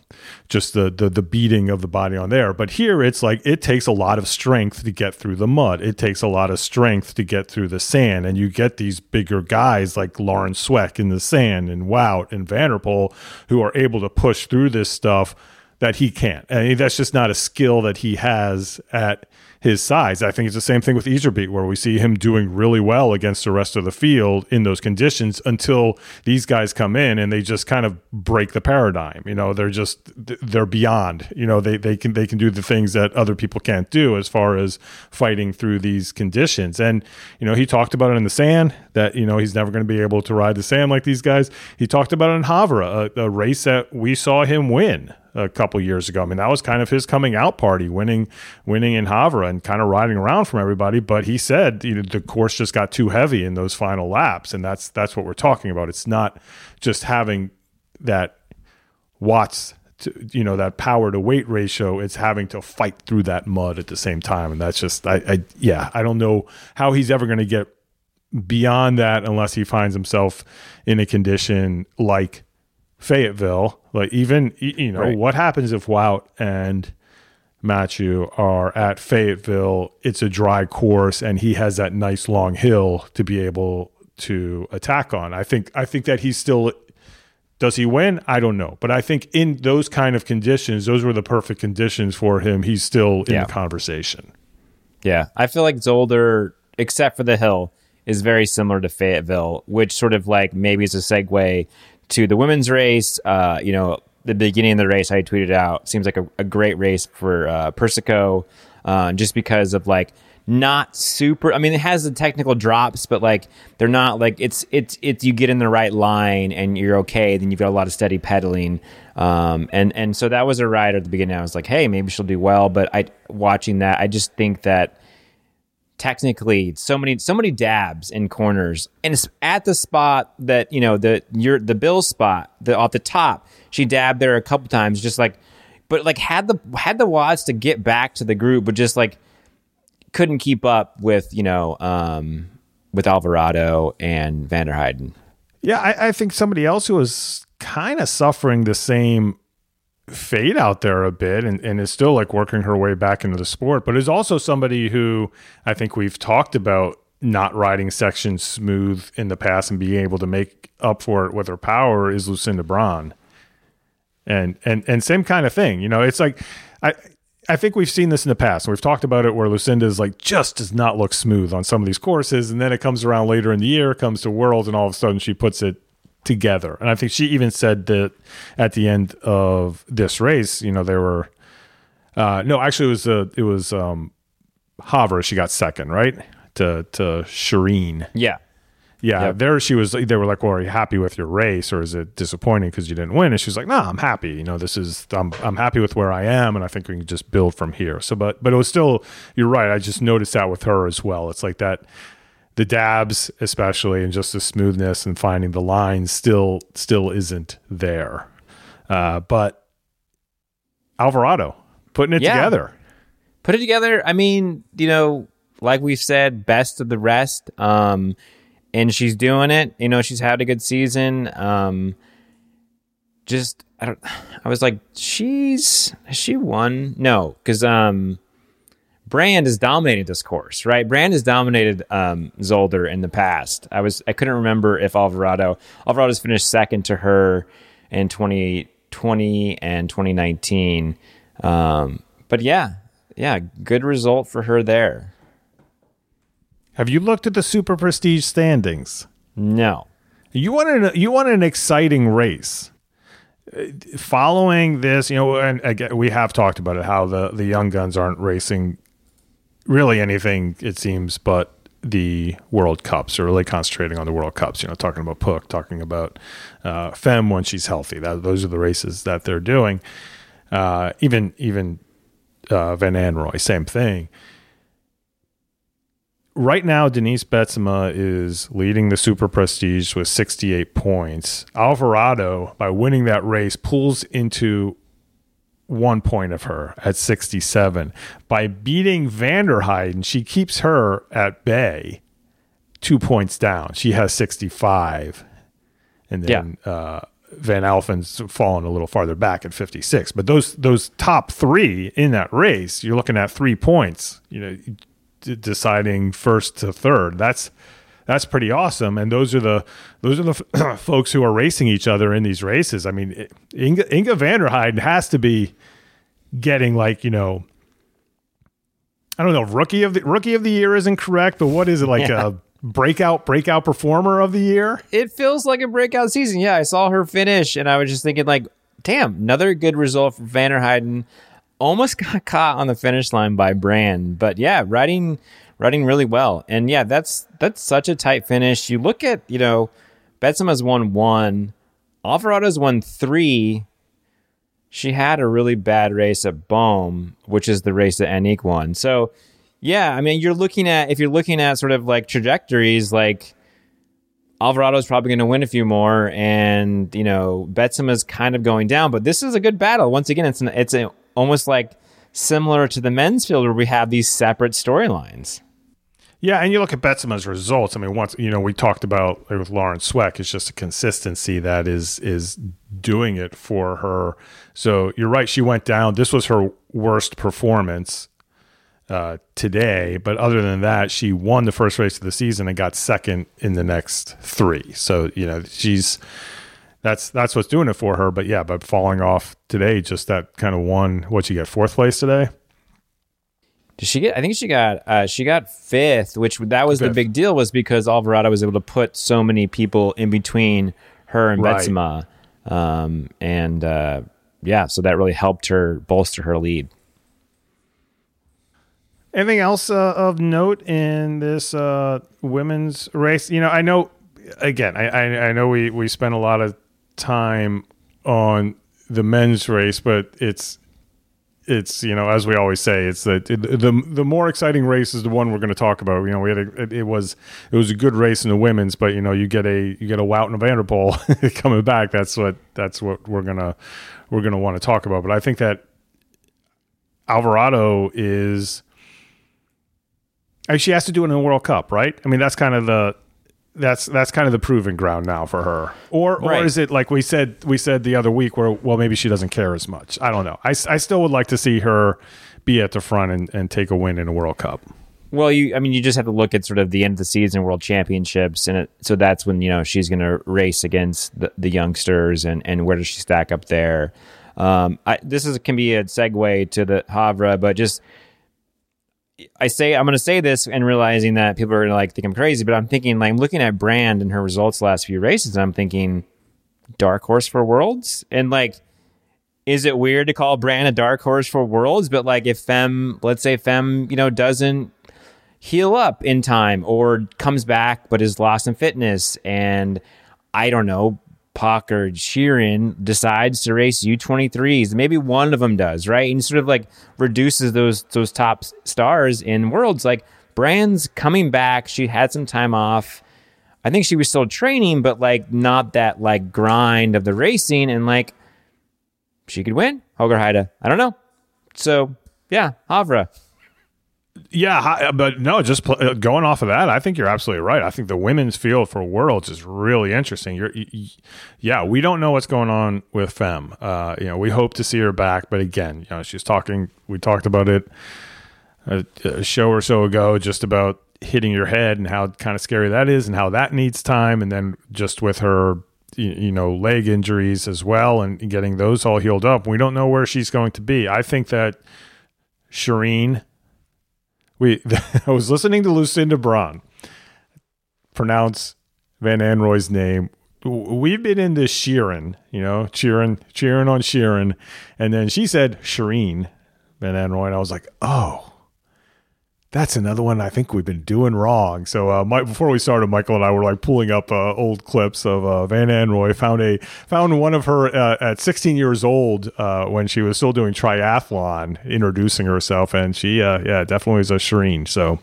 Speaker 1: just the, the the beating of the body on there. But here it's like it takes a lot of strength to get through the mud. It takes a lot of strength to get through the sand, and you get these bigger guys like Laurens Sweeck in the sand and Wout and Van der Poel who are able to push through this stuff that he can't. And that's just not a skill that he has at his size. I think it's the same thing with Iserbyt, where we see him doing really well against the rest of the field in those conditions until these guys come in and they just kind of break the paradigm. You know, they're just they're beyond. You know, they they can they can do the things that other people can't do as far as fighting through these conditions. And you know, he talked about it in the sand that you know he's never going to be able to ride the sand like these guys. He talked about it in Gavere, a, a race that we saw him win a couple years ago. I mean, that was kind of his coming out party, winning winning in Gavere and kind of riding around from everybody. But he said you know, the course just got too heavy in those final laps, and that's that's what we're talking about. It's not just having that watts. To, you know that power to weight ratio it's having to fight through that mud at the same time and that's just I, I yeah i don't know how he's ever going to get beyond that unless he finds himself in a condition like Fayetteville. Like even you know right. what happens if Wout and Mathieu are at Fayetteville? It's a dry course, and he has that nice long hill to be able to attack on. I think I think that he's still. Does he win? I don't know, but I think in those kind of conditions, those were the perfect conditions for him. He's still in yeah. the conversation.
Speaker 2: Yeah, I feel like Zolder, except for the hill, is very similar to Fayetteville, which sort of like maybe is a segue to the women's race. Uh, you know, the beginning of the race, I tweeted out seems like a, a great race for uh, Persico, uh, just because of like not super. I mean, it has the technical drops, but like they're not like it's it's it's you get in the right line and you're okay. Then you've got a lot of steady pedaling, um, and and so that was a ride at the beginning. I was like, hey, maybe she'll do well. But I watching that, I just think that technically so many so many dabs in corners and it's at the spot that you know the your the bill spot the off the top she dabbed there a couple times just like but like had the had the watts to get back to the group but just like couldn't keep up with you know um with alvarado and van der Heijden.
Speaker 1: yeah I, I think somebody else who was kind of suffering the same fade out there a bit and, and is still like working her way back into the sport, but is also somebody who I think we've talked about not riding sections smooth in the past and being able to make up for it with her power is Lucinda Brand. And and and same kind of thing. You know, it's like I I think we've seen this in the past. We've talked about it where Lucinda is like just does not look smooth on some of these courses, and then it comes around later in the year, comes to Worlds, and all of a sudden she puts it together. And I think she even said that at the end of this race, you know, there were uh, no, actually it was uh, it was um Gavere, she got second, right? To to Shirin.
Speaker 2: Yeah.
Speaker 1: Yeah, yep. there she was. They were like, "Well, are you happy with your race, or is it disappointing because you didn't win?" And she's like, "No, I'm happy. You know, this is I'm I'm happy with where I am, and I think we can just build from here." So, but but it was still, you're right. I just noticed that with her as well. It's like that the dabs especially and just the smoothness and finding the lines still still isn't there. Uh, but alvarado putting it yeah. together.
Speaker 2: Put it together. I mean you know like we've said best of the rest. Um, and she's doing it. You know she's had a good season. Um, just i don't i was like she's has she won? No because um Brand has dominated this course, right? Brand has dominated um, Zolder in the past. I was I couldn't remember if Alvarado Alvarado's finished second to her in 2020 and 2019. Um, but yeah, yeah, good result for her there.
Speaker 1: Have you looked at the Super Prestige standings?
Speaker 2: No.
Speaker 1: You want an you want an exciting race. Following this, you know, and again, we have talked about it how the the young guns aren't racing really anything it seems but the World Cups or really concentrating on the World Cups. You know, talking about Puck, talking about uh, Fem when she's healthy. That those are the races that they're doing. Uh, even even uh, Van Anrooij, same thing right now, Denise Betsema is leading the Super Prestige with 68 points. Alvarado, by winning that race, pulls into one point of her at 67. By beating Van der Heijden, she keeps her at bay, two points down. She has 65. And then yeah. uh, Van Alphen's fallen a little farther back at 56. But those those top three in that race, you're looking at three points. You know, d- deciding first to third. That's that's pretty awesome. And those are the those are the folks who are racing each other in these races. I mean, Inge, Inge Van der Heijden has to be getting like you know. I don't know. Rookie of the rookie of the year isn't correct, but what is it like yeah. a breakout breakout performer of the year?
Speaker 2: It feels like a breakout season. Yeah, I saw her finish, and I was just thinking like, damn, another good result for Vanderheiden almost got caught on the finish line by Brand, but yeah, riding riding really well. And yeah, that's that's such a tight finish. You look at, you know, Betsema's won one, Alvarado's won three. She had a really bad race at Boom, which is the race that Aniek won. So yeah, I mean you're looking at if you're looking at sort of like trajectories like Alvarado's probably going to win a few more, and you know Betsema's kind of going down. But this is a good battle. Once again, it's an, it's a almost like similar to the men's field where we have these separate storylines.
Speaker 1: Yeah, and you look at Betsema's results. I mean, once you know we talked about with Lauren Sweeck, it's just a consistency that is is doing it for her. So you're right; she went down. This was her worst performance uh, today, but other than that, she won the first race of the season and got second in the next three. So you know she's that's that's what's doing it for her. But yeah, but falling off today, just that kind of one. What you get fourth place today?
Speaker 2: Did she get? I think she got uh, she got fifth, which that was fifth. the big deal, was because Alvarado was able to put so many people in between her and right. Betsema, um, and uh, yeah, so that really helped her bolster her lead.
Speaker 1: Anything else uh, of note in this uh, women's race? You know, I know again, I, I, I know we we spent a lot of time on the men's race, but it's it's you know as we always say it's that it, the the more exciting race is the one we're going to talk about. You know, we had a, it, it, was it was a good race in the women's, but you know you get a you get a Wout and a Van der Poel coming back. That's what that's what we're gonna we're gonna want to talk about. But I think that Alvarado is. She has to do it in the World Cup, right? I mean, that's kind of the that's that's kind of the proving ground now for her. Or or right. is it like we said we said the other week where well maybe she doesn't care as much. I don't know. I, I still would like to see her be at the front and, and take a win in a world cup.
Speaker 2: Well you i mean you just have to look at sort of the end of the season world championships and it, so that's when you know she's going to race against the, the youngsters and and where does she stack up there? Um I, this is can be a segue to the Gavere but just I say I'm going to say this and realizing that people are going to like think I'm crazy, but I'm thinking like I'm looking at Brand and her results last few races, and I'm thinking dark horse for worlds, and like, is it weird to call Brand a dark horse for worlds? But like, if Fem, let's say Fem, you know, doesn't heal up in time or comes back but is lost in fitness, and I don't know, Puck or Shirin decides to race U23s. Maybe one of them does, right? And sort of like reduces those those top stars in worlds. Like Brand's coming back. She had some time off. I think she was still training, but like not that like grind of the racing. And like she could win. Hoogerheide. I don't know. So yeah, Gavere.
Speaker 1: Yeah, uh, but no, just pl- uh, going off of that, I think you're absolutely right. I think the women's field for Worlds is really interesting. You're, you, yeah, we don't know what's going on with Fem. Uh, you know, we hope to see her back, but again, you know, she's talking. We talked about it a, a show or so ago just about hitting your head and how kind of scary that is and how that needs time and then just with her you, you know leg injuries as well and getting those all healed up we don't know where she's going to be i think that shirin we i was listening to lucinda brand pronounce van anrooij's name. We've been into Sheeran, you know, cheering, cheering on Sheeran, and then she said Shirin Van Anrooij, and I was like, oh, that's another one I think we've been doing wrong. So uh, my, before we started, Michael and I were like pulling up uh, old clips of uh, Van Anrooij. Found a found one of her uh, at 16 years old uh, when she was still doing triathlon, introducing herself, and she uh, yeah definitely was a Shirin. So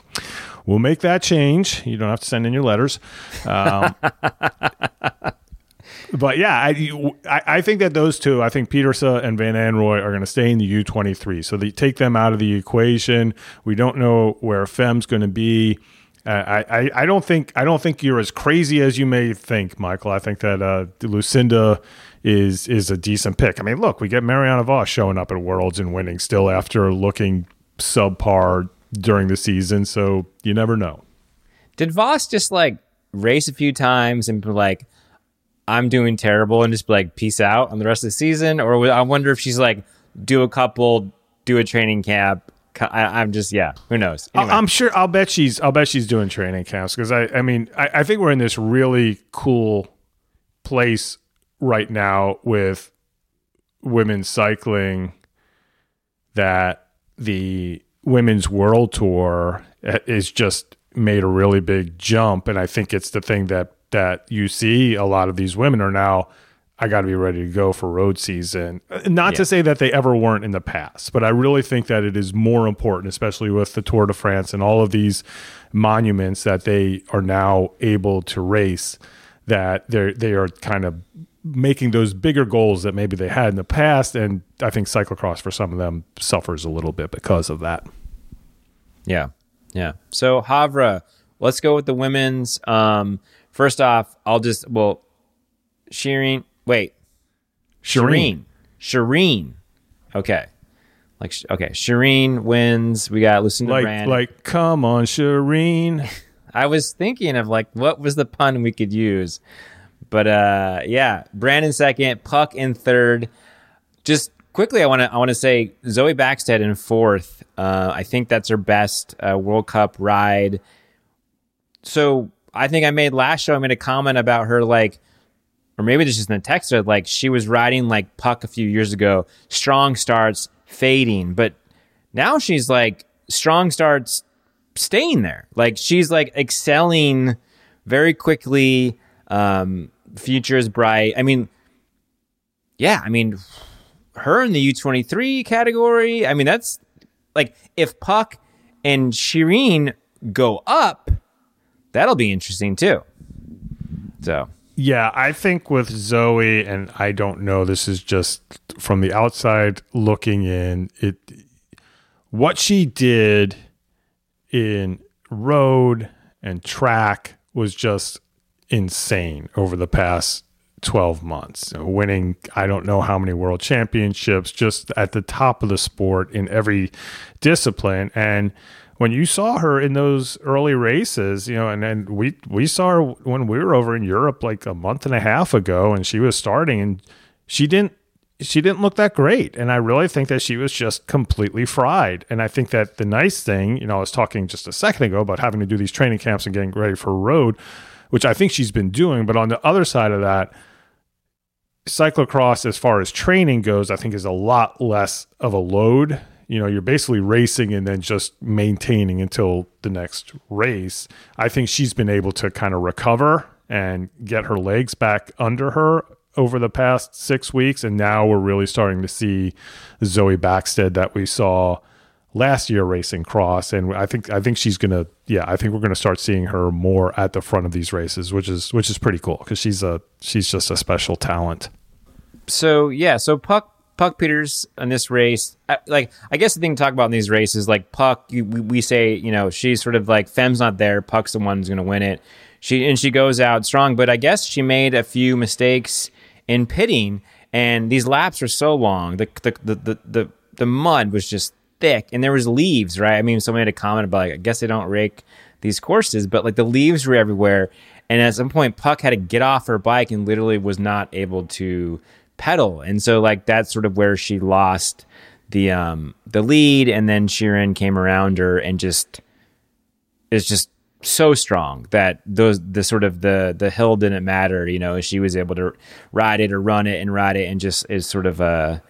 Speaker 1: we'll make that change. You don't have to send in your letters. Um, but yeah, I, I think that those two, I think Pieterse and Van Anrooij are going to stay in the U23. So they take them out of the equation. We don't know where Fem's going to be. Uh, I, I, don't think I don't think you're as crazy as you may think, Michael. I think that uh, Lucinda is is a decent pick. I mean, look, we get Marianne Vos showing up at Worlds and winning still after looking subpar during the season. So you never know.
Speaker 2: Did Voss just like race a few times and be like, I'm doing terrible and just be like, peace out on the rest of the season? Or I wonder if she's like, do a couple, do a training camp. I, am just, yeah, who knows?
Speaker 1: Anyway. I'm sure, I'll bet she's, I'll bet she's doing training camps because I, I mean, I, I think we're in this really cool place right now with women's cycling that the women's world tour eh, is just made a really big jump and i think it's the thing that that you see a lot of these women are now I got to be ready to go for road season. Not yeah. to say that they ever weren't in the past, but I really think that it is more important, especially with the Tour de France and all of these monuments that they are now able to race, that they they are kind of making those bigger goals that maybe they had in the past. And I think cyclocross for some of them suffers a little bit because of that.
Speaker 2: Yeah, yeah. So Gavere, let's go with the women's. Um, First off, I'll just well, Shirin. Wait, Shirin. Shirin. Okay. Like okay, Shirin wins. We got Lucinda
Speaker 1: like,
Speaker 2: Brand.
Speaker 1: Like, come on, Shirin.
Speaker 2: I was thinking of like what was the pun we could use, but uh, yeah, Brandon second, Puck in third. Just quickly, I want to I want to say Zoe Bäckstedt in fourth. Uh, I think that's her best uh, World Cup ride. So I think I made last show. I made a comment about her like, or maybe this is in the text. Like she was riding like Puck a few years ago. Strong starts fading, but now she's like strong starts staying there. Like she's like excelling very quickly. Um, future is bright. I mean, yeah. I mean, her in the U twenty three category. I mean, that's like if Puck and Shirin go up that'll be interesting too. So
Speaker 1: yeah, I think with Zoe, and I don't know, this is just from the outside looking in. It what she did in road and track was just insane over the past 12 months. Winning, I don't know how many world championships, just at the top of the sport in every discipline. And when you saw her in those early races, you know, and then we we saw her when we were over in Europe like a month and a half ago, and she was starting, and she didn't she didn't look that great. And I really think that she was just completely fried. And I think that the nice thing, you know, I was talking just a second ago about having to do these training camps and getting ready for road, which I think she's been doing. But on the other side of that, cyclocross, as far as training goes, I think is a lot less of a load you know you're basically racing and then just maintaining until the next race i think she's been able to kind of recover and get her legs back under her over the past six weeks. And now we're really starting to see zoe bäckstedt that we saw last year racing cross. And i think i think she's gonna yeah i think we're gonna start seeing her more at the front of these races which is which is pretty cool because she's a she's just a special talent.
Speaker 2: So yeah so puck Puck Pieterse in this race, like I guess the thing to talk about in these races, like Puck, you, we, we, say you know she's sort of like Fem's not there, Puck's the one who's going to win it. She and she goes out strong, but I guess she made a few mistakes in pitting, and these laps are so long. The the the the, the, the mud was just thick, and there was leaves, right? I mean, somebody had a comment about like, I guess they don't rake these courses, but like the leaves were everywhere. And at some point, Puck had to get off her bike and literally was not able to pedal. And so like that's sort of where she lost the um the lead and then Shirin came around her and just is just so strong that those the sort of the the hill didn't matter, you know, she was able to ride it or run it and ride it and just is sort of a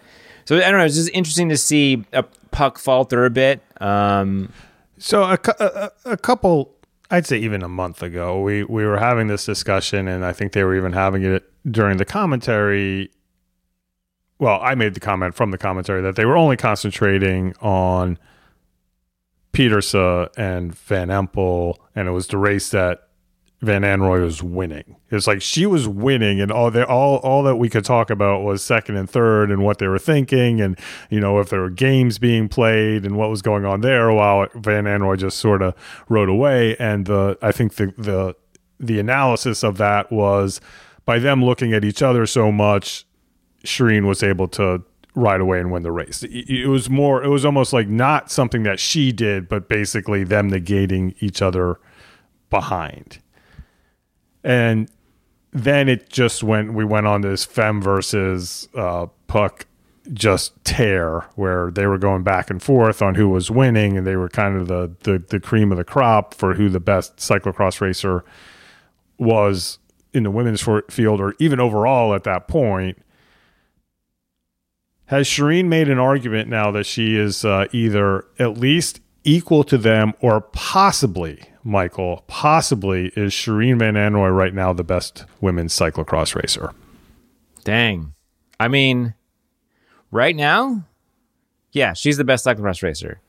Speaker 2: so I don't know, it's just interesting to see a puck falter a bit. Um
Speaker 1: so a, a, a couple I'd say even a month ago, we we were having this discussion, and I think they were even having it during the commentary well, I made the comment from the commentary that they were only concentrating on Pieterse and Van Empel, and it was the race that Van Anrooij was winning. It's like she was winning, and all they all all that we could talk about was second and third, and what they were thinking, and you know if there were games being played and what was going on there, while Van Anrooij just sort of rode away. And the I think the the the analysis of that was by them looking at each other so much Shirin was able to ride away and win the race. It was more, it was almost like not something that she did, but basically them negating each other behind. And then it just went, we went on this Fem versus uh, Puck just tear where they were going back and forth on who was winning and they were kind of the, the, the cream of the crop for who the best cyclocross racer was in the women's field or even overall at that point has Shirin made an argument now that she is uh, either at least equal to them or possibly, Michael, possibly is Shirin Van Anrooij right now the best women's cyclocross racer?
Speaker 2: Dang. I mean, right now, yeah, she's the best cyclocross racer.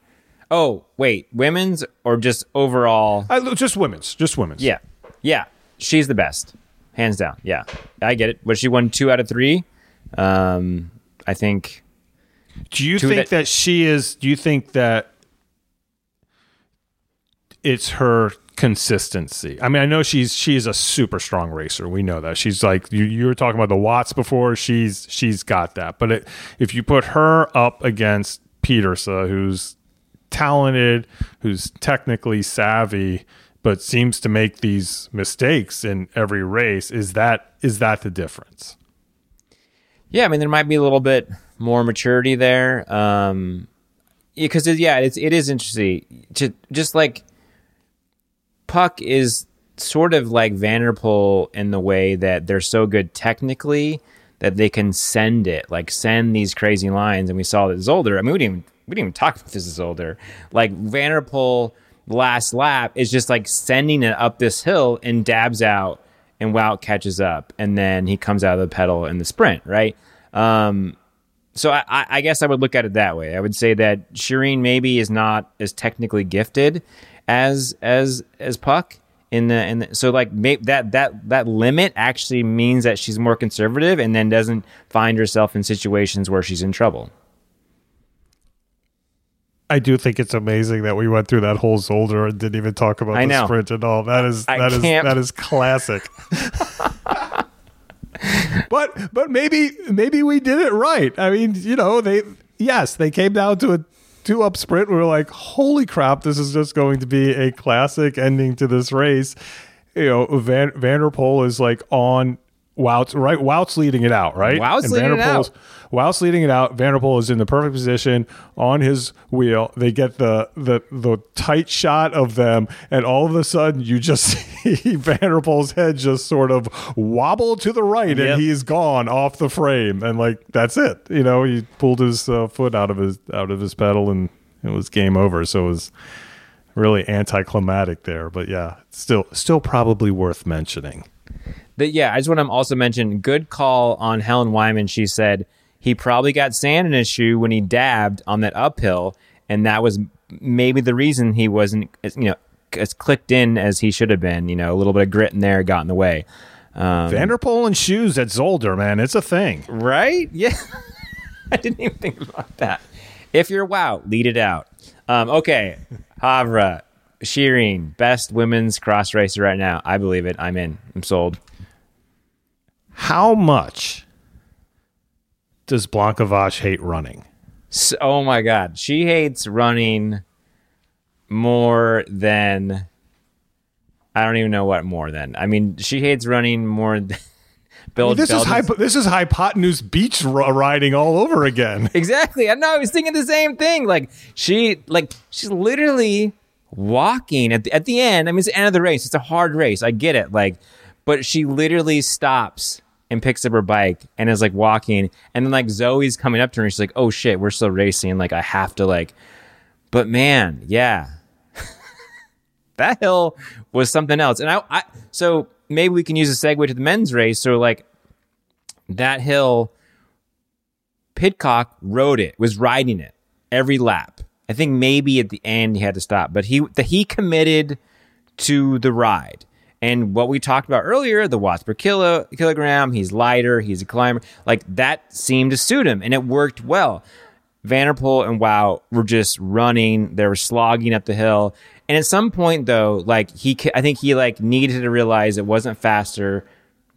Speaker 2: Oh, wait, women's or just overall?
Speaker 1: Uh, just women's, just women's.
Speaker 2: Yeah, yeah, she's the best, hands down. Yeah, I get it. But she won two out of three. Um, I think.
Speaker 1: Do you think that, that she is? Do you think that it's her consistency. I mean, I know she's she's a super strong racer. We know that she's like you. You were talking about the watts before. She's she's got that. But it, if you put her up against Pieterse, who's talented, who's technically savvy, but seems to make these mistakes in every race, is that is that the difference?
Speaker 2: Yeah, I mean there might be a little bit more maturity there. Um, because it, yeah, it's it is interesting to just like Puck is sort of like Van der Poel in the way that they're so good technically that they can send it, like send these crazy lines. And we saw that Zolder. I mean, we didn't even, we didn't even talk about this Zolder. Like Van der Poel last lap is just like sending it up this hill and dabs out and Wout catches up, and then he comes out of the pedal in the sprint, right? Um, so I, I, guess I would look at it that way. I would say that Shirin maybe is not as technically gifted as as as Puck in the and so like that that that limit actually means that she's more conservative and then doesn't find herself in situations where she's in trouble.
Speaker 1: I do think it's amazing that we went through that whole Zolder and didn't even talk about I the know. sprint at all. That is that is that is classic. but but maybe maybe we did it right. I mean, you know, they yes, they came down to a two up sprint. We were like, holy crap, this is just going to be a classic ending to this race. You know, Van Van der Poel is like on Wout's right. Wout's leading it out, right?
Speaker 2: Wout's and leading it out.
Speaker 1: Wout's leading it out. Van der Poel is in the perfect position on his wheel. They get the the the tight shot of them, and all of a sudden, you just see Van der Poel's head just sort of wobble to the right, yep. and he's gone off the frame, and like that's it. You know, he pulled his uh, foot out of his out of his pedal, and it was game over. So it was really anticlimactic there, but yeah, still still probably worth mentioning
Speaker 2: yeah, I just want to also mention good call on Helen Wyman. She said he probably got sand in his shoe when he dabbed on that uphill, and that was maybe the reason he wasn't, you know, as clicked in as he should have been. You know, a little bit of grit in there got in the way.
Speaker 1: Um, Van der Poel and shoes at Zolder, man, it's a thing,
Speaker 2: right? Yeah, I didn't even think about that. If you're wow, lead it out. Um, okay, Gavere, Shirin, best women's cross racer right now. I believe it. I'm in. I'm sold.
Speaker 1: How much does Blanka Vas hate running?
Speaker 2: So, oh my god, she hates running more than I don't even know what more than. I mean, she hates running more than Bill.
Speaker 1: This is hypo- this is hypotenuse beach r- riding all over again.
Speaker 2: Exactly. I know. I was thinking the same thing. Like she, like she's literally walking at the at the end. I mean, it's the end of the race. It's a hard race. I get it. Like, but she literally stops and picks up her bike and is like walking. And then like Zoe's coming up to her. and She's like, "Oh shit, we're still racing. Like I have to like." But man, yeah, that hill was something else. And I, I, so maybe we can use a segue to the men's race. So like that hill. Pidcock rode it, was riding it every lap. I think maybe at the end he had to stop, but he the, he committed to the ride. And what we talked about earlier, the watts per kilo kilogram, he's lighter, he's a climber, like that seemed to suit him, and it worked well. Van der Poel and Wout were just running; they were slogging up the hill. And at some point, though, like he I think he like needed to realize it wasn't faster.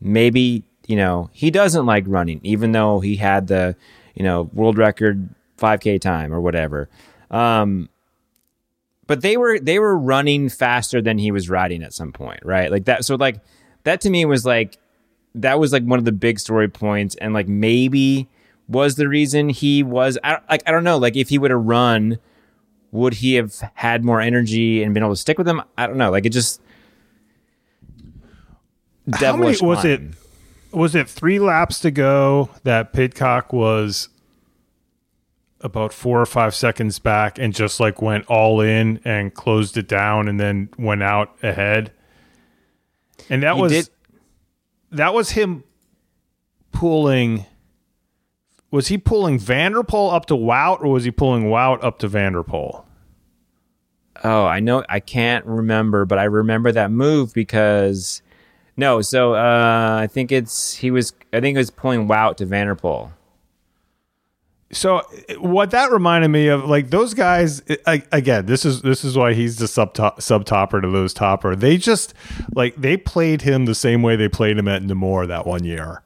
Speaker 2: Maybe you know he doesn't like running, even though he had the you know world record 5K time or whatever. Um, but they were they were running faster than he was riding at some point, right? Like that. So like that to me was like that was like one of the big story points, and like maybe was the reason he was I, don't- like I don't know like if he would have run, would he have had more energy and been able to stick with him? I don't know. Like it just
Speaker 1: How many was it? Was it three laps to go that Pidcock was about four or five seconds back and just like went all in and closed it down and then went out ahead? And that
Speaker 2: He
Speaker 1: was
Speaker 2: did-
Speaker 1: that was him pulling. Was he pulling Van der Poel up to Wout, or was he pulling Wout up to Van der Poel?
Speaker 2: Oh, I know. I can't remember, but I remember that move because no. So uh, I think it's he was. I think it was pulling Wout to Van der Poel.
Speaker 1: So what that reminded me of, like those guys, I, again, this is this is why he's the sub top, sub topper to lose topper. They just like they played him the same way they played him at Namur that one year.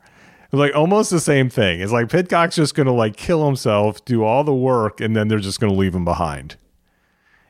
Speaker 1: Like almost the same thing. It's like Pidcock's just gonna like kill himself, do all the work, and then they're just gonna leave him behind.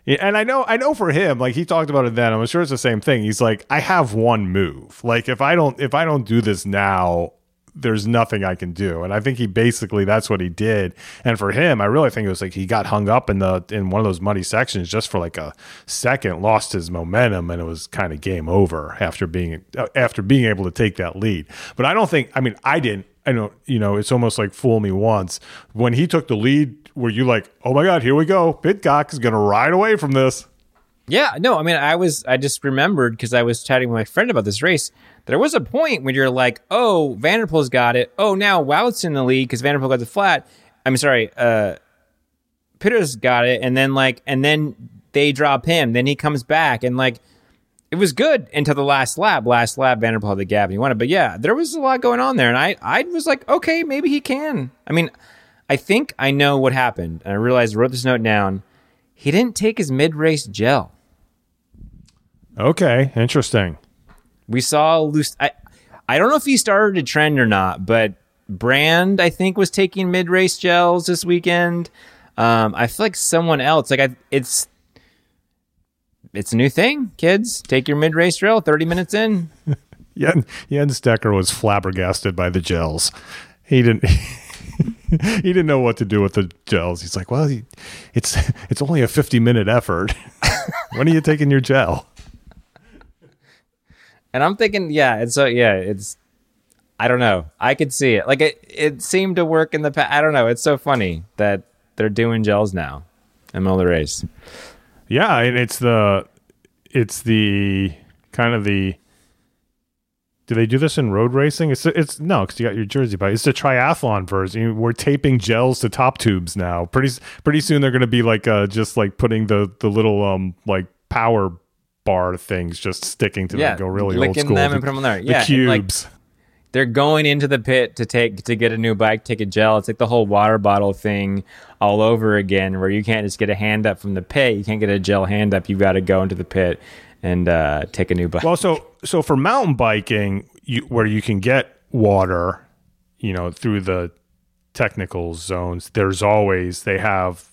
Speaker 1: And I know, I know for him, like he talked about it then. I'm sure it's the same thing. He's like, I have one move. Like if I don't, if I don't do this now, there's nothing I can do. And I think he basically that's what he did. And for him, I really think it was like he got hung up in the in one of those muddy sections just for like a second, lost his momentum, and it was kind of game over after being uh, after being able to take that lead. But I don't think. I mean, I didn't. I know, you know, it's almost like fool me once. When he took the lead, were you like, oh my God, here we go. Pidcock is to ride away from this.
Speaker 2: Yeah, no, I mean, I was, I just remembered because I was chatting with my friend about this race. There was a point when you're like, oh, Van der Poel's got it. Oh, now Wout's in the lead because Van der Poel got the flat. I'm sorry, uh, Pitter's got it. And then, like, and then they drop him. Then he comes back and, like, it was good until the last lap. Last lap, Van der Poel had the gap and he won it. But yeah, there was a lot going on there. And I, I was like, okay, maybe he can. I mean, I think I know what happened. And I realized, I wrote this note down. He didn't take his mid race gel.
Speaker 1: Okay, interesting.
Speaker 2: We saw loose. I, I don't know if he started a trend or not, but Brand I think was taking mid race gels this weekend. Um, I feel like someone else like I, it's it's a new thing. Kids, take your mid race gel. Thirty minutes in.
Speaker 1: Jen, Jens Decker was flabbergasted by the gels. He didn't. he didn't know what to do with the gels. He's like, "Well, he, it's it's only a fifty minute effort. when are you taking your gel?"
Speaker 2: And I'm thinking, yeah, it's so yeah, it's. I don't know. I could see it. Like it, it seemed to work in the past. I don't know. It's so funny that they're doing gels now in the the race.
Speaker 1: Yeah, and it's the it's the kind of the. Do they do this in road racing? It's it's no, because you got your jersey bike. It's the triathlon version. We're taping gels to top tubes now. Pretty pretty soon they're going to be like uh, just like putting the the little um like power bar things just sticking to
Speaker 2: Yeah,
Speaker 1: them. Go really old school.
Speaker 2: them
Speaker 1: The-
Speaker 2: put them on there.
Speaker 1: The
Speaker 2: Yeah, and, like,
Speaker 1: cubes.
Speaker 2: they're going into the pit to take to get a new bike, take a gel. It's like the whole water bottle thing all over again, where you can't just get a hand up from the pit. You can't get a gel hand up. You've got to go into the pit and uh, take a new bike.
Speaker 1: Well, so so for mountain biking, you, where you can get water, you know, through the technical zones, there's always they have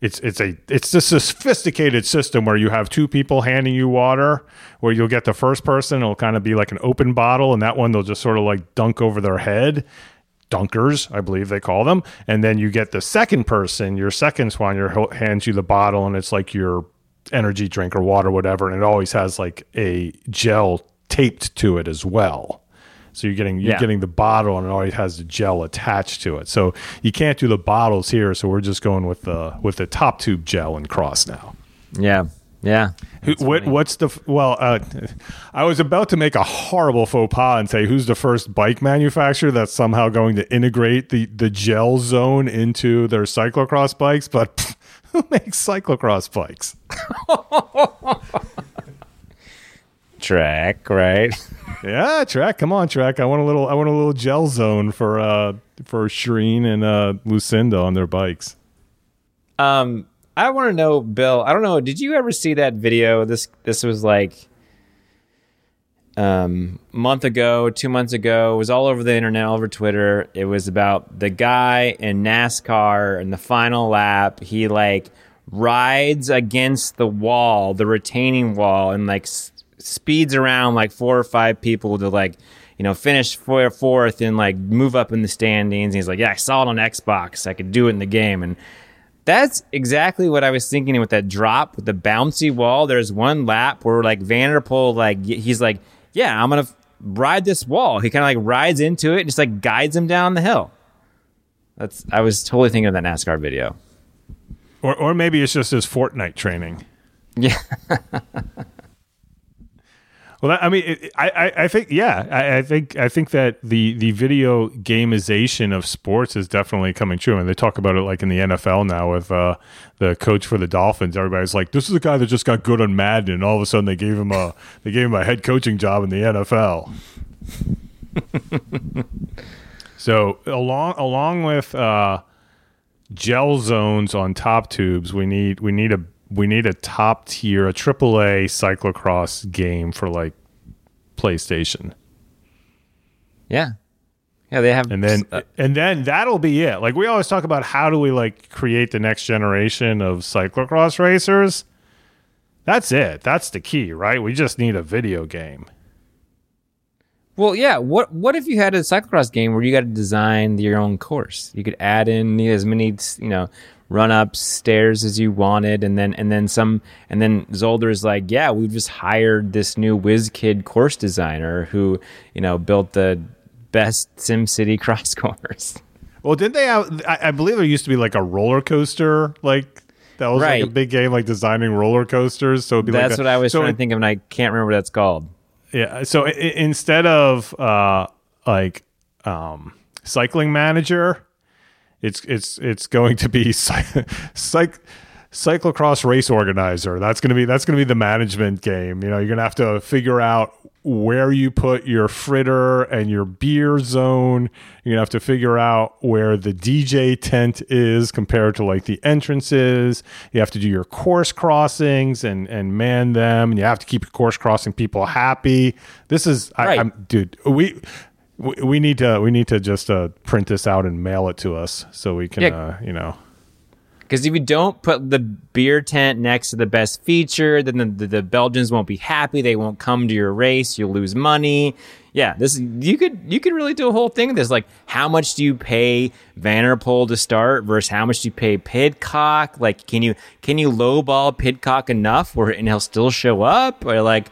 Speaker 1: it's it's a it's a sophisticated system where you have two people handing you water where you'll get the first person. It'll kind of be like an open bottle and that one they'll just sort of like dunk over their head. Dunkers i believe they call them. And then you get the second person your second soigneur hands you the bottle and it's like your energy drink or water whatever. And it always has like a gel taped to it as well so you're getting you're
Speaker 2: Yeah.
Speaker 1: getting the bottle and it always has the gel attached to it. So you can't do the bottles here. So we're just going with the with the top tube gel and cross now.
Speaker 2: Yeah. Yeah.
Speaker 1: What, what's the well? Uh, I was about to make a horrible faux pas and say who's the first bike manufacturer that's somehow going to integrate the the gel zone into their cyclocross bikes, but pff, who makes cyclocross bikes?
Speaker 2: Track, right?
Speaker 1: Yeah, Trek. Come on, Trek. I want a little. I want a little gel zone for uh for Shireen and uh Lucinda on their bikes.
Speaker 2: Um, I want to know, Bill. I don't know. Did you ever see that video? This this was like um a month ago, two months ago. It was all over the internet, all over Twitter. It was about the guy in NASCAR in the final lap. He like rides against the wall, the retaining wall, and like s- speeds around like four or five people to like you know finish fourth and like move up in the standings. And he's like, yeah, I saw it on Xbox. I could do it in the game and. That's exactly what I was thinking with that drop with the bouncy wall. There's one lap where like Van der Poel, like he's like, yeah, I'm gonna ride this wall. He kind of like rides into it and just like guides him down the hill. That's I was totally thinking of that NASCAR video.
Speaker 1: Or or maybe it's just his Fortnite training.
Speaker 2: Yeah,
Speaker 1: Well, I mean, I, I think, yeah, I, I think, I think that the the video gamization of sports is definitely coming true, I and mean, they talk about it like in the NFL now with uh, the coach for the Dolphins. Everybody's like, "This is a guy that just got good on Madden," and all of a sudden they gave him a they gave him a head coaching job in the NFL. so along along with uh, gel zones on top tubes, we need we need a we need a top tier, a triple A cyclocross game for like PlayStation.
Speaker 2: yeah, yeah. They have
Speaker 1: And then
Speaker 2: uh,
Speaker 1: and then that'll be it. Like we always talk about how do we like create the next generation of cyclocross racers? That's it. That's the key, right? We just need a video game.
Speaker 2: Well, yeah. What what if you had a cyclocross game where you got to design your own course? You could add in as many, you know, run upstairs as you wanted, and then and then some, and then Zolder's like, yeah, we've just hired this new whiz kid course designer who, you know, built the best SimCity cross course.
Speaker 1: Well, didn't they have? I, I believe there used to be like a roller coaster, like that was like a big game, like designing roller coasters. So it'd be
Speaker 2: That's
Speaker 1: like a-
Speaker 2: what I was
Speaker 1: so
Speaker 2: trying
Speaker 1: it-
Speaker 2: to think of, and I can't remember what that's called.
Speaker 1: Yeah. So instead of uh, like um, cycling manager, it's it's it's going to be cyc- cyc- cyclocross race organizer. That's gonna be that's gonna be the management game. You know, you're gonna have to figure out where you put your fritter and your beer zone. You're gonna have to figure out where the DJ tent is compared to like the entrances. You have to do your course crossings and and man them, and you have to keep your course crossing people happy. This is, I,
Speaker 2: Right.
Speaker 1: I'm, dude. We. We we need to we need to just uh, print this out and mail it to us so we can
Speaker 2: Yeah.
Speaker 1: uh, you know
Speaker 2: Because if you don't put the beer tent next to the best feature, then the, the, the Belgians won't be happy. They won't come to your race. You'll lose money. Yeah, this you could you could really do a whole thing. of This like how much do you pay Van der Poel to start versus how much do you pay Pidcock? Like, can you can you lowball Pidcock enough where and he'll still show up? Or like,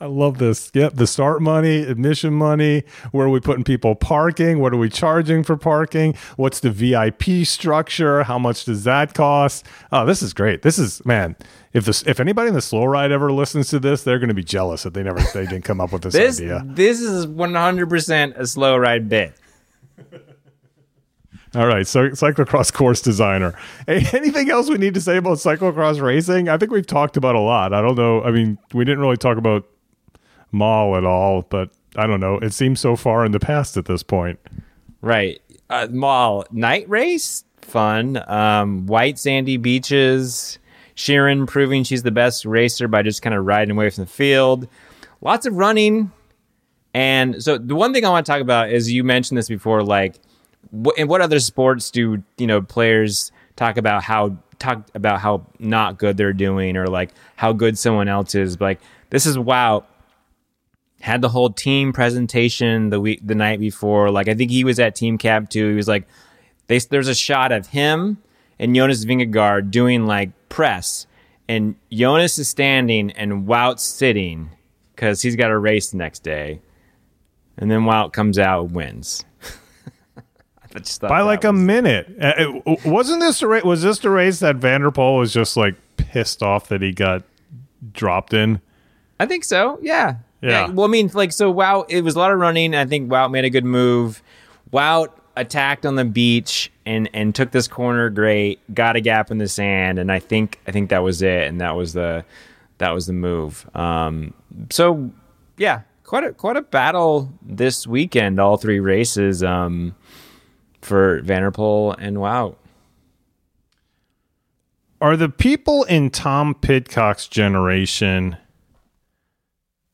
Speaker 1: I love this. Yep, the start money, admission money. Where are we putting people parking? What are we charging for parking? What's the VIP structure? How much does that cost? Oh, this is great. This is man. If this, if anybody in the slow ride ever listens to this, they're going to be jealous that they never they didn't come up with this,
Speaker 2: this
Speaker 1: idea.
Speaker 2: this is one hundred percent a slow ride bit.
Speaker 1: All right, so cyclocross course designer. Hey, anything else we need to say about cyclocross racing? I think we've talked about a lot. I don't know. I mean, we didn't really talk about Mol at all, but I don't know. It seems so far in the past at this point.
Speaker 2: Right. Uh, Mol night race, fun. Um, white sandy beaches. Sheeran proving she's the best racer by just kind of riding away from the field. Lots of running. And so the one thing I want to talk about is you mentioned this before, like in what other sports do you know players talk about how talk about how not good they're doing or like how good someone else is? Like this is wow. Had the whole team presentation the week the night before. Like I think he was at team cap too. He was like, they, there's a shot of him and Jonas Vingegaard doing like press, and Jonas is standing and Wout sitting because he's got a race the next day, and then Wout comes out and wins. I just thought
Speaker 1: by like a minute. Uh, it- wasn't this a race? Was this the race that Van der Poel was just like pissed off that he got dropped in?
Speaker 2: I think so. Yeah.
Speaker 1: Yeah.
Speaker 2: Well, I mean, like, so Wout, it was a lot of running. I think Wout made a good move. Wout attacked on the beach and and took this corner great, got a gap in the sand, and I think I think that was it, and that was the that was the move. Um, so yeah, quite a quite a battle this weekend. All three races um, for Van der Poel and Wout.
Speaker 1: Are the people in Tom Pidcock's generation,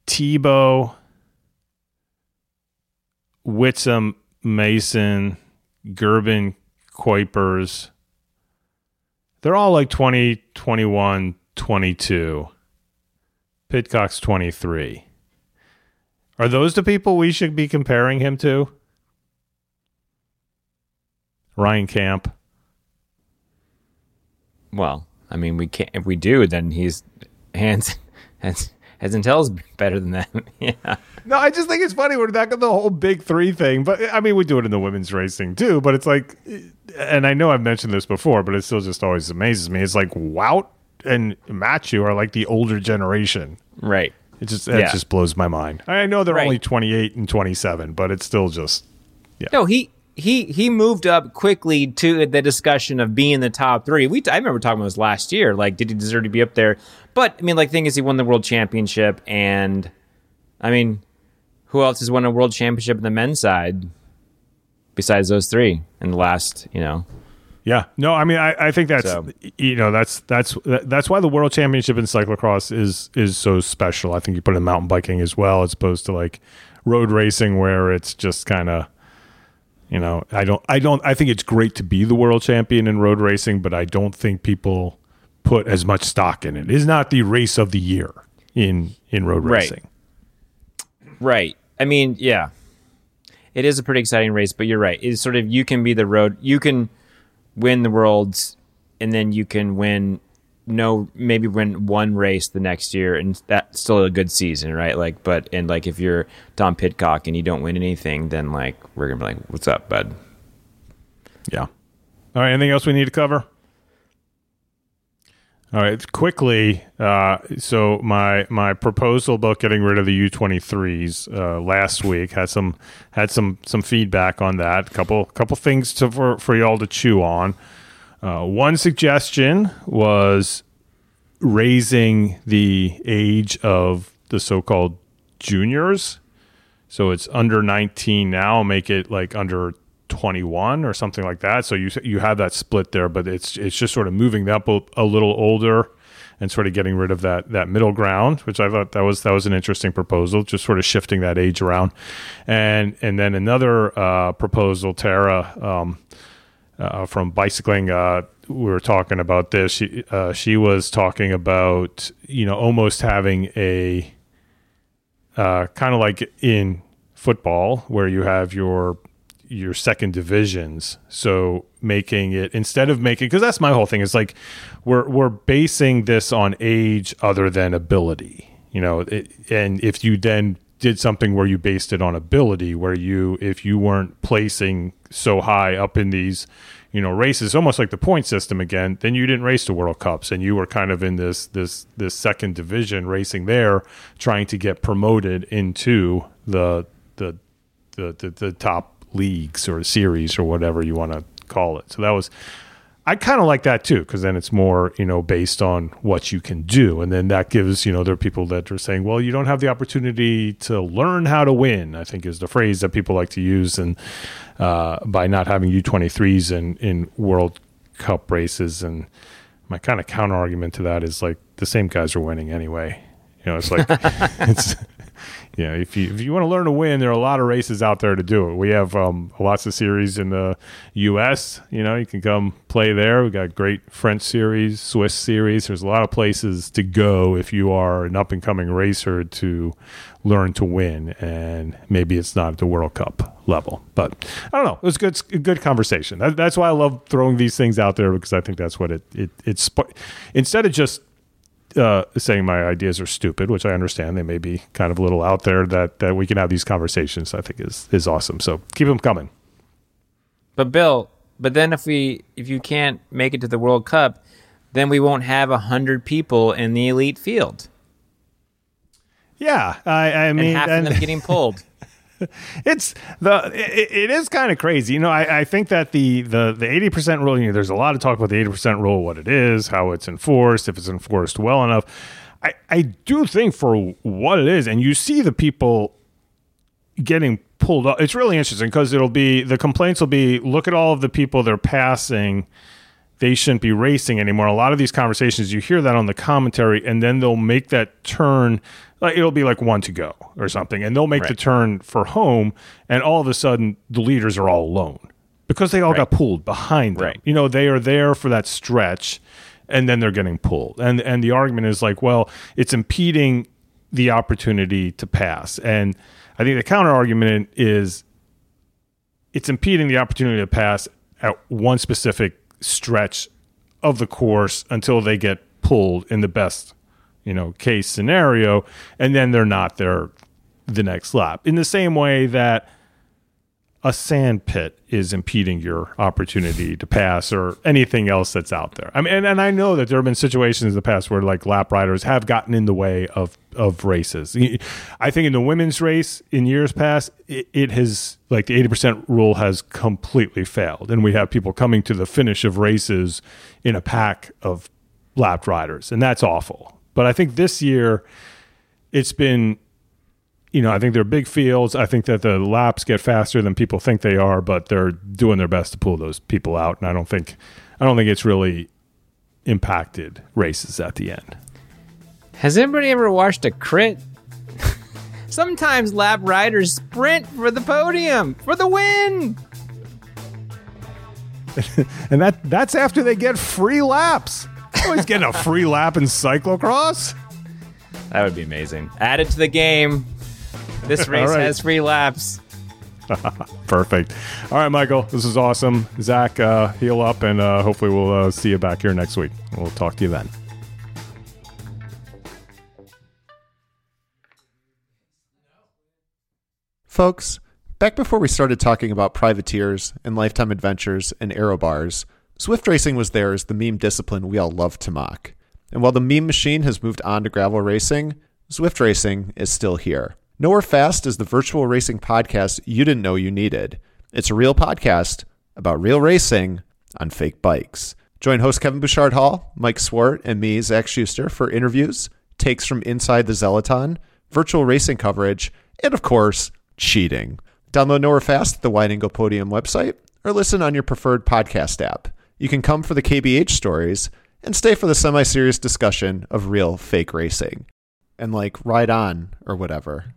Speaker 1: Thibau, Whitsam, Mason, Gerben, Kuipers, they're all like 20, 21, 22. Pidcock's 23. Are those the people we should be comparing him to? Ryan Kamp.
Speaker 2: Well, I mean, we can't. If we do, then he's hands heads heads and tails better than that. yeah.
Speaker 1: No, I just think it's funny. We're not the whole big three thing, but I mean, we do it in the women's racing too. But it's like, and I know I've mentioned this before, but it still just always amazes me. It's like Wout and Mathieu are like the older generation.
Speaker 2: Right.
Speaker 1: It just it
Speaker 2: Yeah.
Speaker 1: just blows my mind. I know they're
Speaker 2: Right.
Speaker 1: only twenty eight and twenty seven, but it's still just yeah.
Speaker 2: No, he he he moved up quickly to the discussion of being the top three. We I remember talking about this last year. Like, did he deserve to be up there? But I mean, like, thing is, he won the world championship, and I mean, who else has won a world championship in the men's side besides those three in the last, you know?
Speaker 1: Yeah, no, I mean, I, I think that's
Speaker 2: So-
Speaker 1: you know that's that's that's why the world championship in cyclocross is is so special. I think you put it in mountain biking as well, as opposed to like road racing where it's just kind of you know I don't I don't I think it's great to be the world champion in road racing, but I don't think people put as much stock in it. It is not the race of the year in in road
Speaker 2: Right.
Speaker 1: racing.
Speaker 2: Right. I mean, yeah. It is a pretty exciting race, but you're right. It's sort of you can be the road you can win the worlds and then you can win no maybe win one race the next year and that's still a good season, right? Like but and like if you're Tom Pidcock and you don't win anything, then like we're gonna be like, What's up, bud?
Speaker 1: Yeah. All right. Anything else we need to cover? All right. Quickly. Uh, so my my proposal about getting rid of the U twenty threes uh, last week had some had some some feedback on that. Couple couple things to, for for y'all to chew on. Uh, one suggestion was raising the age of the so-called juniors. So it's under 19 now, make it like under 21 or something like that. So you you have that split there, but it's it's just sort of moving up a, a little older and sort of getting rid of that that middle ground, which I thought that was that was an interesting proposal, just sort of shifting that age around. And and then another uh, proposal, Tara um, uh, from bicycling. Uh, we were talking about this. She uh, she was talking about you know almost having a uh, kind of like in football where you have your your second divisions. So making it instead of making because that's my whole thing is like we're we're basing this on age other than ability you know? It, and if you then did something where you based it on ability where you if you weren't placing so high up in these you know races almost like the point system again then you didn't race the world cups and you were kind of in this this this second division racing there trying to get promoted into the the the, the, the top leagues or series or whatever you want to call it so that was I kind of like that too because then it's more you know based on what you can do, and then that gives you know there are people that are saying, well, you don't have the opportunity to learn how to win. I think is the phrase that people like to use, and uh, by not having U twenty threes in in World Cup races, and my kind of counter argument to that is like the same guys are winning anyway. You know, it's like it's yeah, if you if you want to learn to win, there are a lot of races out there to do it. We have um, lots of series in the U.S. You know, you can come play there. We got great French series, Swiss series. There's a lot of places to go if you are an up and coming racer to learn to win. And maybe it's not at the World Cup level, but I don't know. It was good, good conversation. That, that's why I love throwing these things out there because I think that's what it it it's instead of just uh, saying my ideas are stupid, which I understand they may be kind of a little out there. That that we can have these conversations, I think is is awesome. So keep them coming.
Speaker 2: But Bill, but then if we if you can't make it to the World Cup, then we won't have a hundred people in the elite field.
Speaker 1: Yeah, I, I mean,
Speaker 2: and half and, of them getting pulled.
Speaker 1: it's the it, it is kind of crazy. You know, I, I think that the the the eighty percent rule. You know, there's a lot of talk about the eighty percent rule, what it is, how it's enforced, if it's enforced well enough. I I do think for what it is, and you see the people getting pulled up. It's really interesting because it'll be the complaints will be look at all of the people they're passing. They shouldn't be racing anymore. A lot of these conversations, you hear that on the commentary, and then they'll make that turn like it'll be like one to go or something, and they'll make right. the turn for home, and all of a sudden the leaders are all alone because they all right. got pulled behind them. Right. You know, they are there for that stretch, and then they're getting pulled, and and the argument is like, well, it's impeding the opportunity to pass, and I think the counter argument is it's impeding the opportunity to pass at one specific stretch of the course until they get pulled in the best you know case scenario and then they're not there the next lap. In the same way that a sand pit is impeding your opportunity to pass or anything else that's out there. I mean, and, and I know that there have been situations in the past where like lap riders have gotten in the way of, of races. I think in the women's race in years past, it, it has like the 80% rule has completely failed. And we have people coming to the finish of races in a pack of lap riders. And that's awful. But I think this year it's been you know, I think they're big fields. I think that the laps get faster than people think they are, but they're doing their best to pull those people out. And I don't think, I don't think it's really impacted races at the end.
Speaker 2: Has anybody ever watched a crit? Sometimes lap riders sprint for the podium for the win.
Speaker 1: and that that's after they get free laps. Always getting a free lap in cyclocross.
Speaker 2: That would be amazing. Add it to the game. This race right. has free laps.
Speaker 1: Perfect. All right, Michael, this is awesome. Zach, uh, heal up, and uh, hopefully we'll uh, see you back here next week. We'll talk to you then.
Speaker 3: Folks, back before we started talking about privateers and lifetime adventures and aero bars, Zwift racing was there as the meme discipline we all love to mock. And while the meme machine has moved on to gravel racing, Zwift racing is still here. Nowhere Fast is the virtual racing podcast you didn't know you needed. It's a real podcast about real racing on fake bikes. Join host Kevin Bouchard Hall, Mike Swart, and me, Zach Schuster, for interviews, takes from inside the Zeloton, virtual racing coverage, and of course, cheating. Download Nowhere Fast, at the Wide Angle Podium website, or listen on your preferred podcast app. You can come for the KBH stories and stay for the semi serious discussion of real fake racing. And like ride on or whatever.